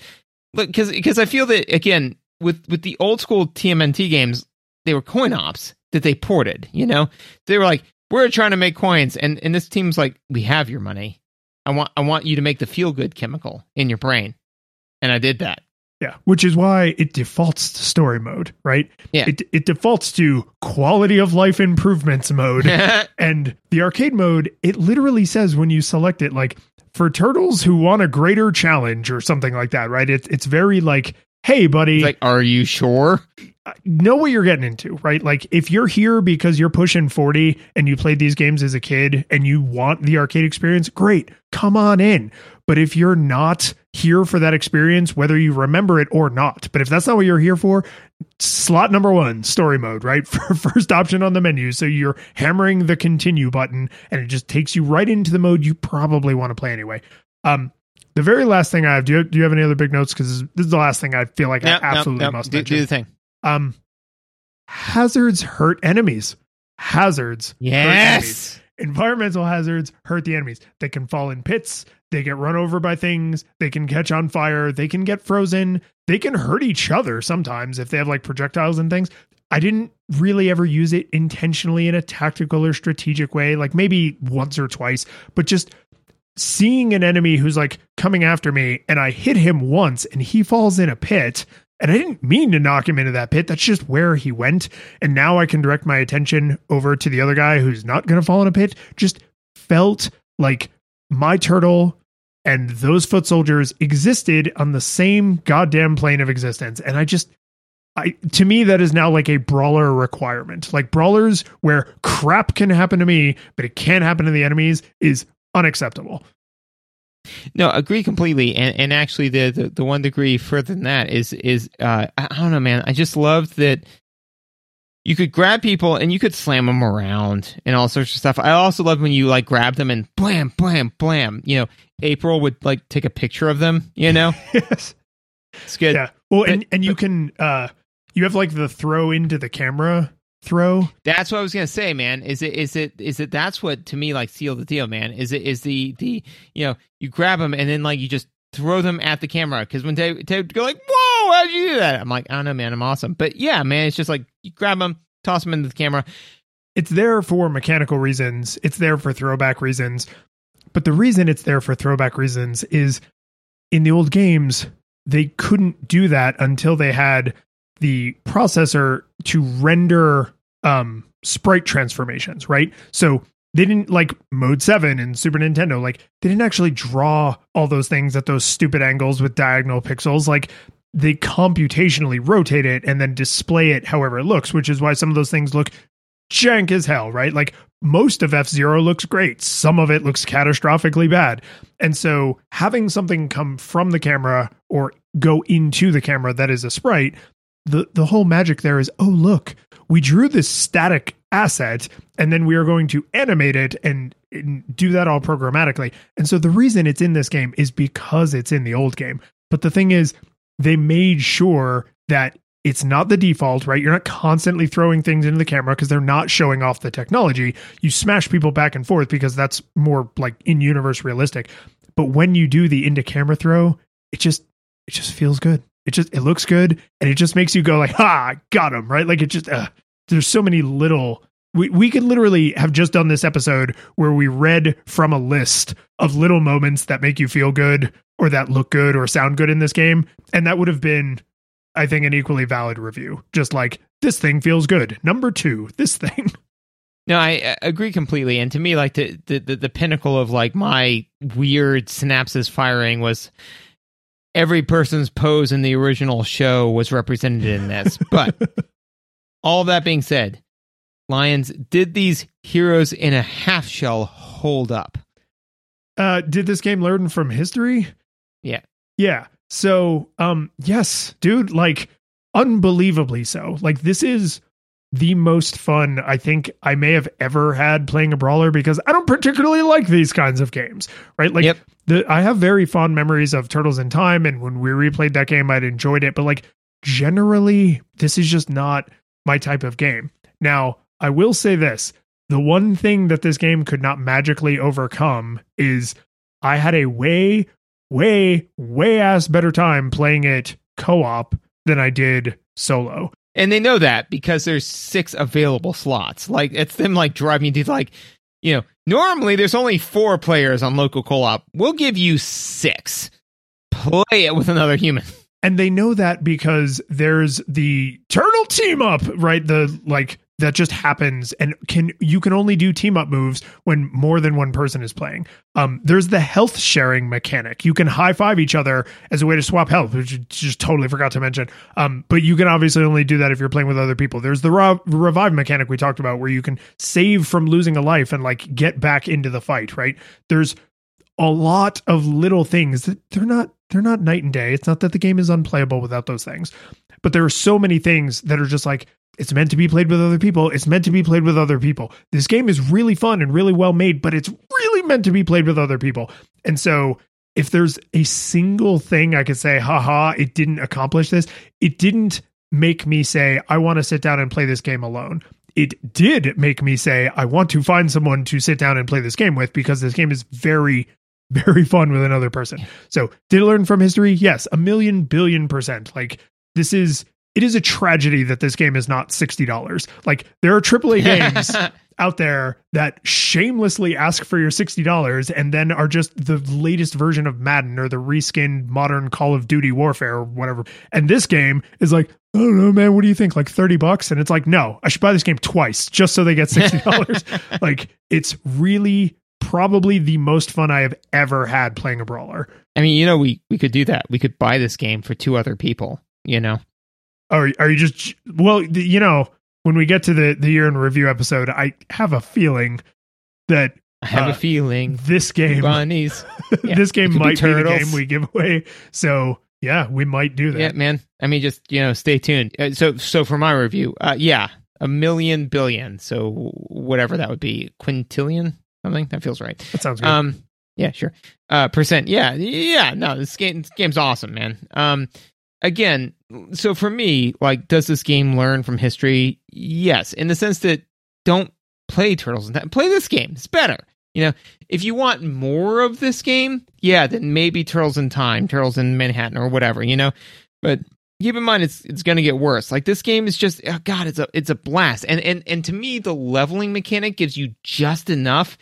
because because I feel that again with with the old school TMNT games, they were coin ops that they ported. You know, they were like, we're trying to make coins, and and this team's like, we have your money. I want I want you to make the feel good chemical in your brain, and I did that. Yeah, which is why it defaults to story mode, right? Yeah. It it defaults to quality of life improvements mode. and the arcade mode, it literally says when you select it like for turtles who want a greater challenge or something like that, right? It's it's very like, "Hey buddy, It's like, are you sure? know what you're getting into, right? Like if you're here because you're pushing 40 and you played these games as a kid and you want the arcade experience, great. Come on in. But if you're not here for that experience, whether you remember it or not, but if that's not what you're here for, slot number one, story mode, right? For first option on the menu. So you're hammering the continue button and it just takes you right into the mode you probably want to play anyway. Um, the very last thing I have, do you, do you have any other big notes? Because this is the last thing I feel like Yep, I absolutely yep. must do, mention do the thing. um hazards hurt enemies hazards hurt enemies. Yes. environmental hazards hurt the enemies they can fall in pits they get run over by things they can catch on fire they can get frozen they can hurt each other sometimes if they have like projectiles and things i didn't really ever use it intentionally in a tactical or strategic way like maybe once or twice but just seeing an enemy who's like coming after me and I hit him once and he falls in a pit and I didn't mean to knock him into that pit. That's just where he went. And now I can direct my attention over to the other guy who's not going to fall in a pit. Just felt like my turtle and those foot soldiers existed on the same goddamn plane of existence. And I just, I, to me, that is now like a brawler requirement. Like brawlers where crap can happen to me, but it can't happen to the enemies is unacceptable. No, agree completely. And and actually, the, the the one degree further than that is is uh, I don't know, man. I just loved that you could grab people and you could slam them around and all sorts of stuff. I also love when you like grab them and blam, blam, blam. You know, April would like take a picture of them. You know, yes. it's good. Yeah. Well, and, But- and you can uh you have like the throw into the camera throw. That's what I was gonna say, man. Is it is it is it that's what to me like seal the deal, man. Is it is the the you know you grab them and then like you just throw them at the camera because when they they go like whoa how'd you do that? I'm like I don't know, man. I'm awesome, but yeah, man. It's just like you grab them, toss them into the camera. It's there for mechanical reasons. It's there for throwback reasons. But the reason it's there for throwback reasons is in the old games they couldn't do that until they had the processor to render um sprite transformations, right? So they didn't like mode 7 and Super Nintendo like they didn't actually draw all those things at those stupid angles with diagonal pixels like they computationally rotate it and then display it however it looks, which is why some of those things look jank as hell, right? Like most of F Zero looks great, some of it looks catastrophically bad. And so having something come from the camera or go into the camera that is a sprite, the the whole magic there is oh look we drew this static asset and then we are going to animate it and, and do that all programmatically and so the reason it's in this game is because it's in the old game but the thing is they made sure that it's not the default, right? You're not constantly throwing things into the camera because they're not showing off the technology. You smash people back and forth because that's more like in universe realistic. But when you do the into camera throw, it just it just feels good. It just it looks good and it just makes you go like, "Ha, got him!" Right? Like it just uh, there's so many little we we could literally have just done this episode where we read from a list of little moments that make you feel good or that look good or sound good in this game and that would have been I think an equally valid review. Just like this thing feels good. Number 2, this thing. No, I agree completely. And to me, like the, the the pinnacle of like my weird synapses firing was every person's pose in the original show was represented in this. But all that being said, Lions, did these heroes in a half shell hold up? Uh, did this game learn from history? Yeah. Yeah. So, um, yes, dude, like unbelievably so. Like this is the most fun I think I may have ever had playing a brawler because I don't particularly like these kinds of games, right? Like Yep. the I have very fond memories of Turtles in Time and when we replayed that game I'd enjoyed it, but like generally this is just not my type of game. Now, I will say this, the one thing that this game could not magically overcome is I had a way way way ass better time playing it co-op than I did solo. And they know that because there's six available slots. Like it's them like driving to like, you know, normally there's only four players on local co-op. We'll give you six. Play it with another human. And they know that because there's the turtle team up, right? The like that just happens and can you can only do team up moves when more than one person is playing. Um there's the health sharing mechanic. You can high five each other as a way to swap health, which I just totally forgot to mention. Um but you can obviously only do that if you're playing with other people. There's the rev- revive mechanic we talked about where you can save from losing a life and like get back into the fight, right? There's a lot of little things that they're not they're not night and day. It's not that the game is unplayable without those things. But there are so many things that are just like it's meant to be played with other people. It's meant to be played with other people. This game is really fun and really well made, but it's really meant to be played with other people. And so if there's a single thing I could say, haha, it didn't accomplish this, it didn't make me say, I want to sit down and play this game alone. It did make me say, I want to find someone to sit down and play this game with because this game is very, very fun with another person. So, did it learn from history? Yes, a million billion percent. Like, this is, it is a tragedy that this game is not $60. Like, there are AAA games out there that shamelessly ask for your $60 and then are just the latest version of Madden or the reskinned modern Call of Duty Warfare or whatever. And this game is like, I don't know, man, what do you think? Like 30 bucks? And it's like, no, I should buy this game twice just so they get $60. like, it's really probably the most fun I have ever had playing a brawler. I mean, you know, we we could do that. We could buy this game for two other people. You know, Are, are you just, well, you know, when we get to the, the year in review episode, I have a feeling that I have Uh, a feeling this game bunnies. Yeah, this game could be might be, the game we give away. So yeah, we might do that. Yeah, man. I mean, just you know, stay tuned. Uh, So, so for my review, uh, yeah, a million billion. So whatever that would be, quintillion, something that feels right. That sounds good. Um, yeah, sure. Uh, percent. Yeah, yeah. No, this game, this game's awesome, man. Um, again, so for me, like, does this game learn from history? Yes, in the sense that don't play Turtles in Time. Play this game. It's better. You know, if you want more of this game, yeah, then maybe Turtles in Time, Turtles in Manhattan, or whatever. You know, but keep in mind it's it's going to get worse. Like this game is just oh god, it's a it's a blast. And and and to me, the leveling mechanic gives you just enough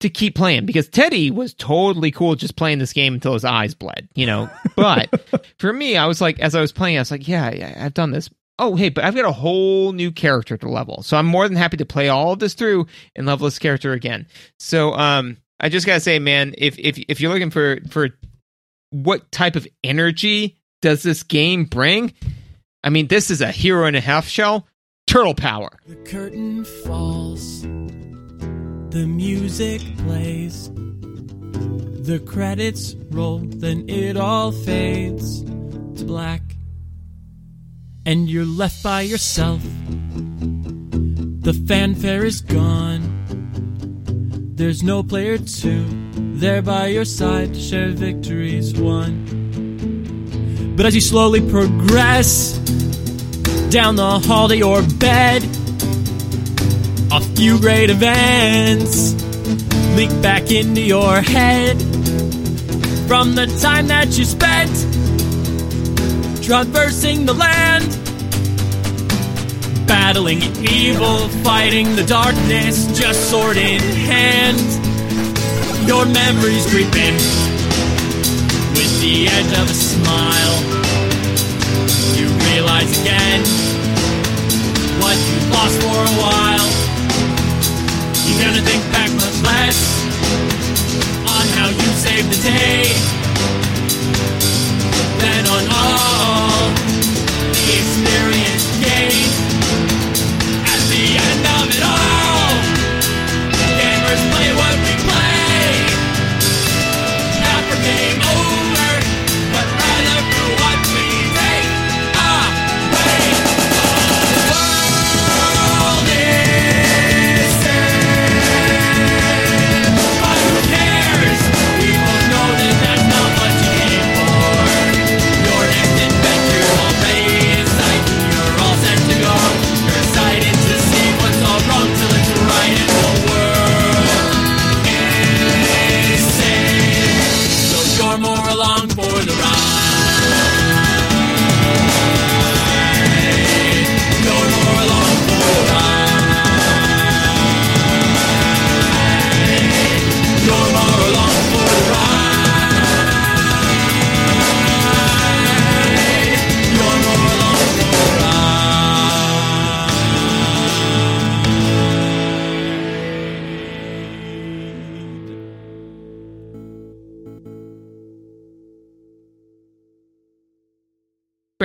to keep playing because Teddy was totally cool just playing this game until his eyes bled, you know. But for me, I was like, as I was playing, I was like, yeah, yeah, I've done this. Oh, hey, but I've got a whole new character to level, so I'm more than happy to play all of this through and level this character again. So, um, I just gotta say, man, if if if you're looking for for what type of energy does this game bring? I mean, this is a hero and a half shell, turtle power. The curtain falls, the music plays, the credits roll, then it all fades to black. and you're left by yourself. The fanfare is gone. There's no player two there by your side to share victories won. But as you slowly progress down the hall to your bed, a few great events leak back into your head from the time that you spent traversing the land, battling evil, fighting the darkness, just sword in hand. Your memories creeping with the edge of a smile. You realize again what you lost for a while. You're gonna think back much less on how you saved the day than on all the experience gained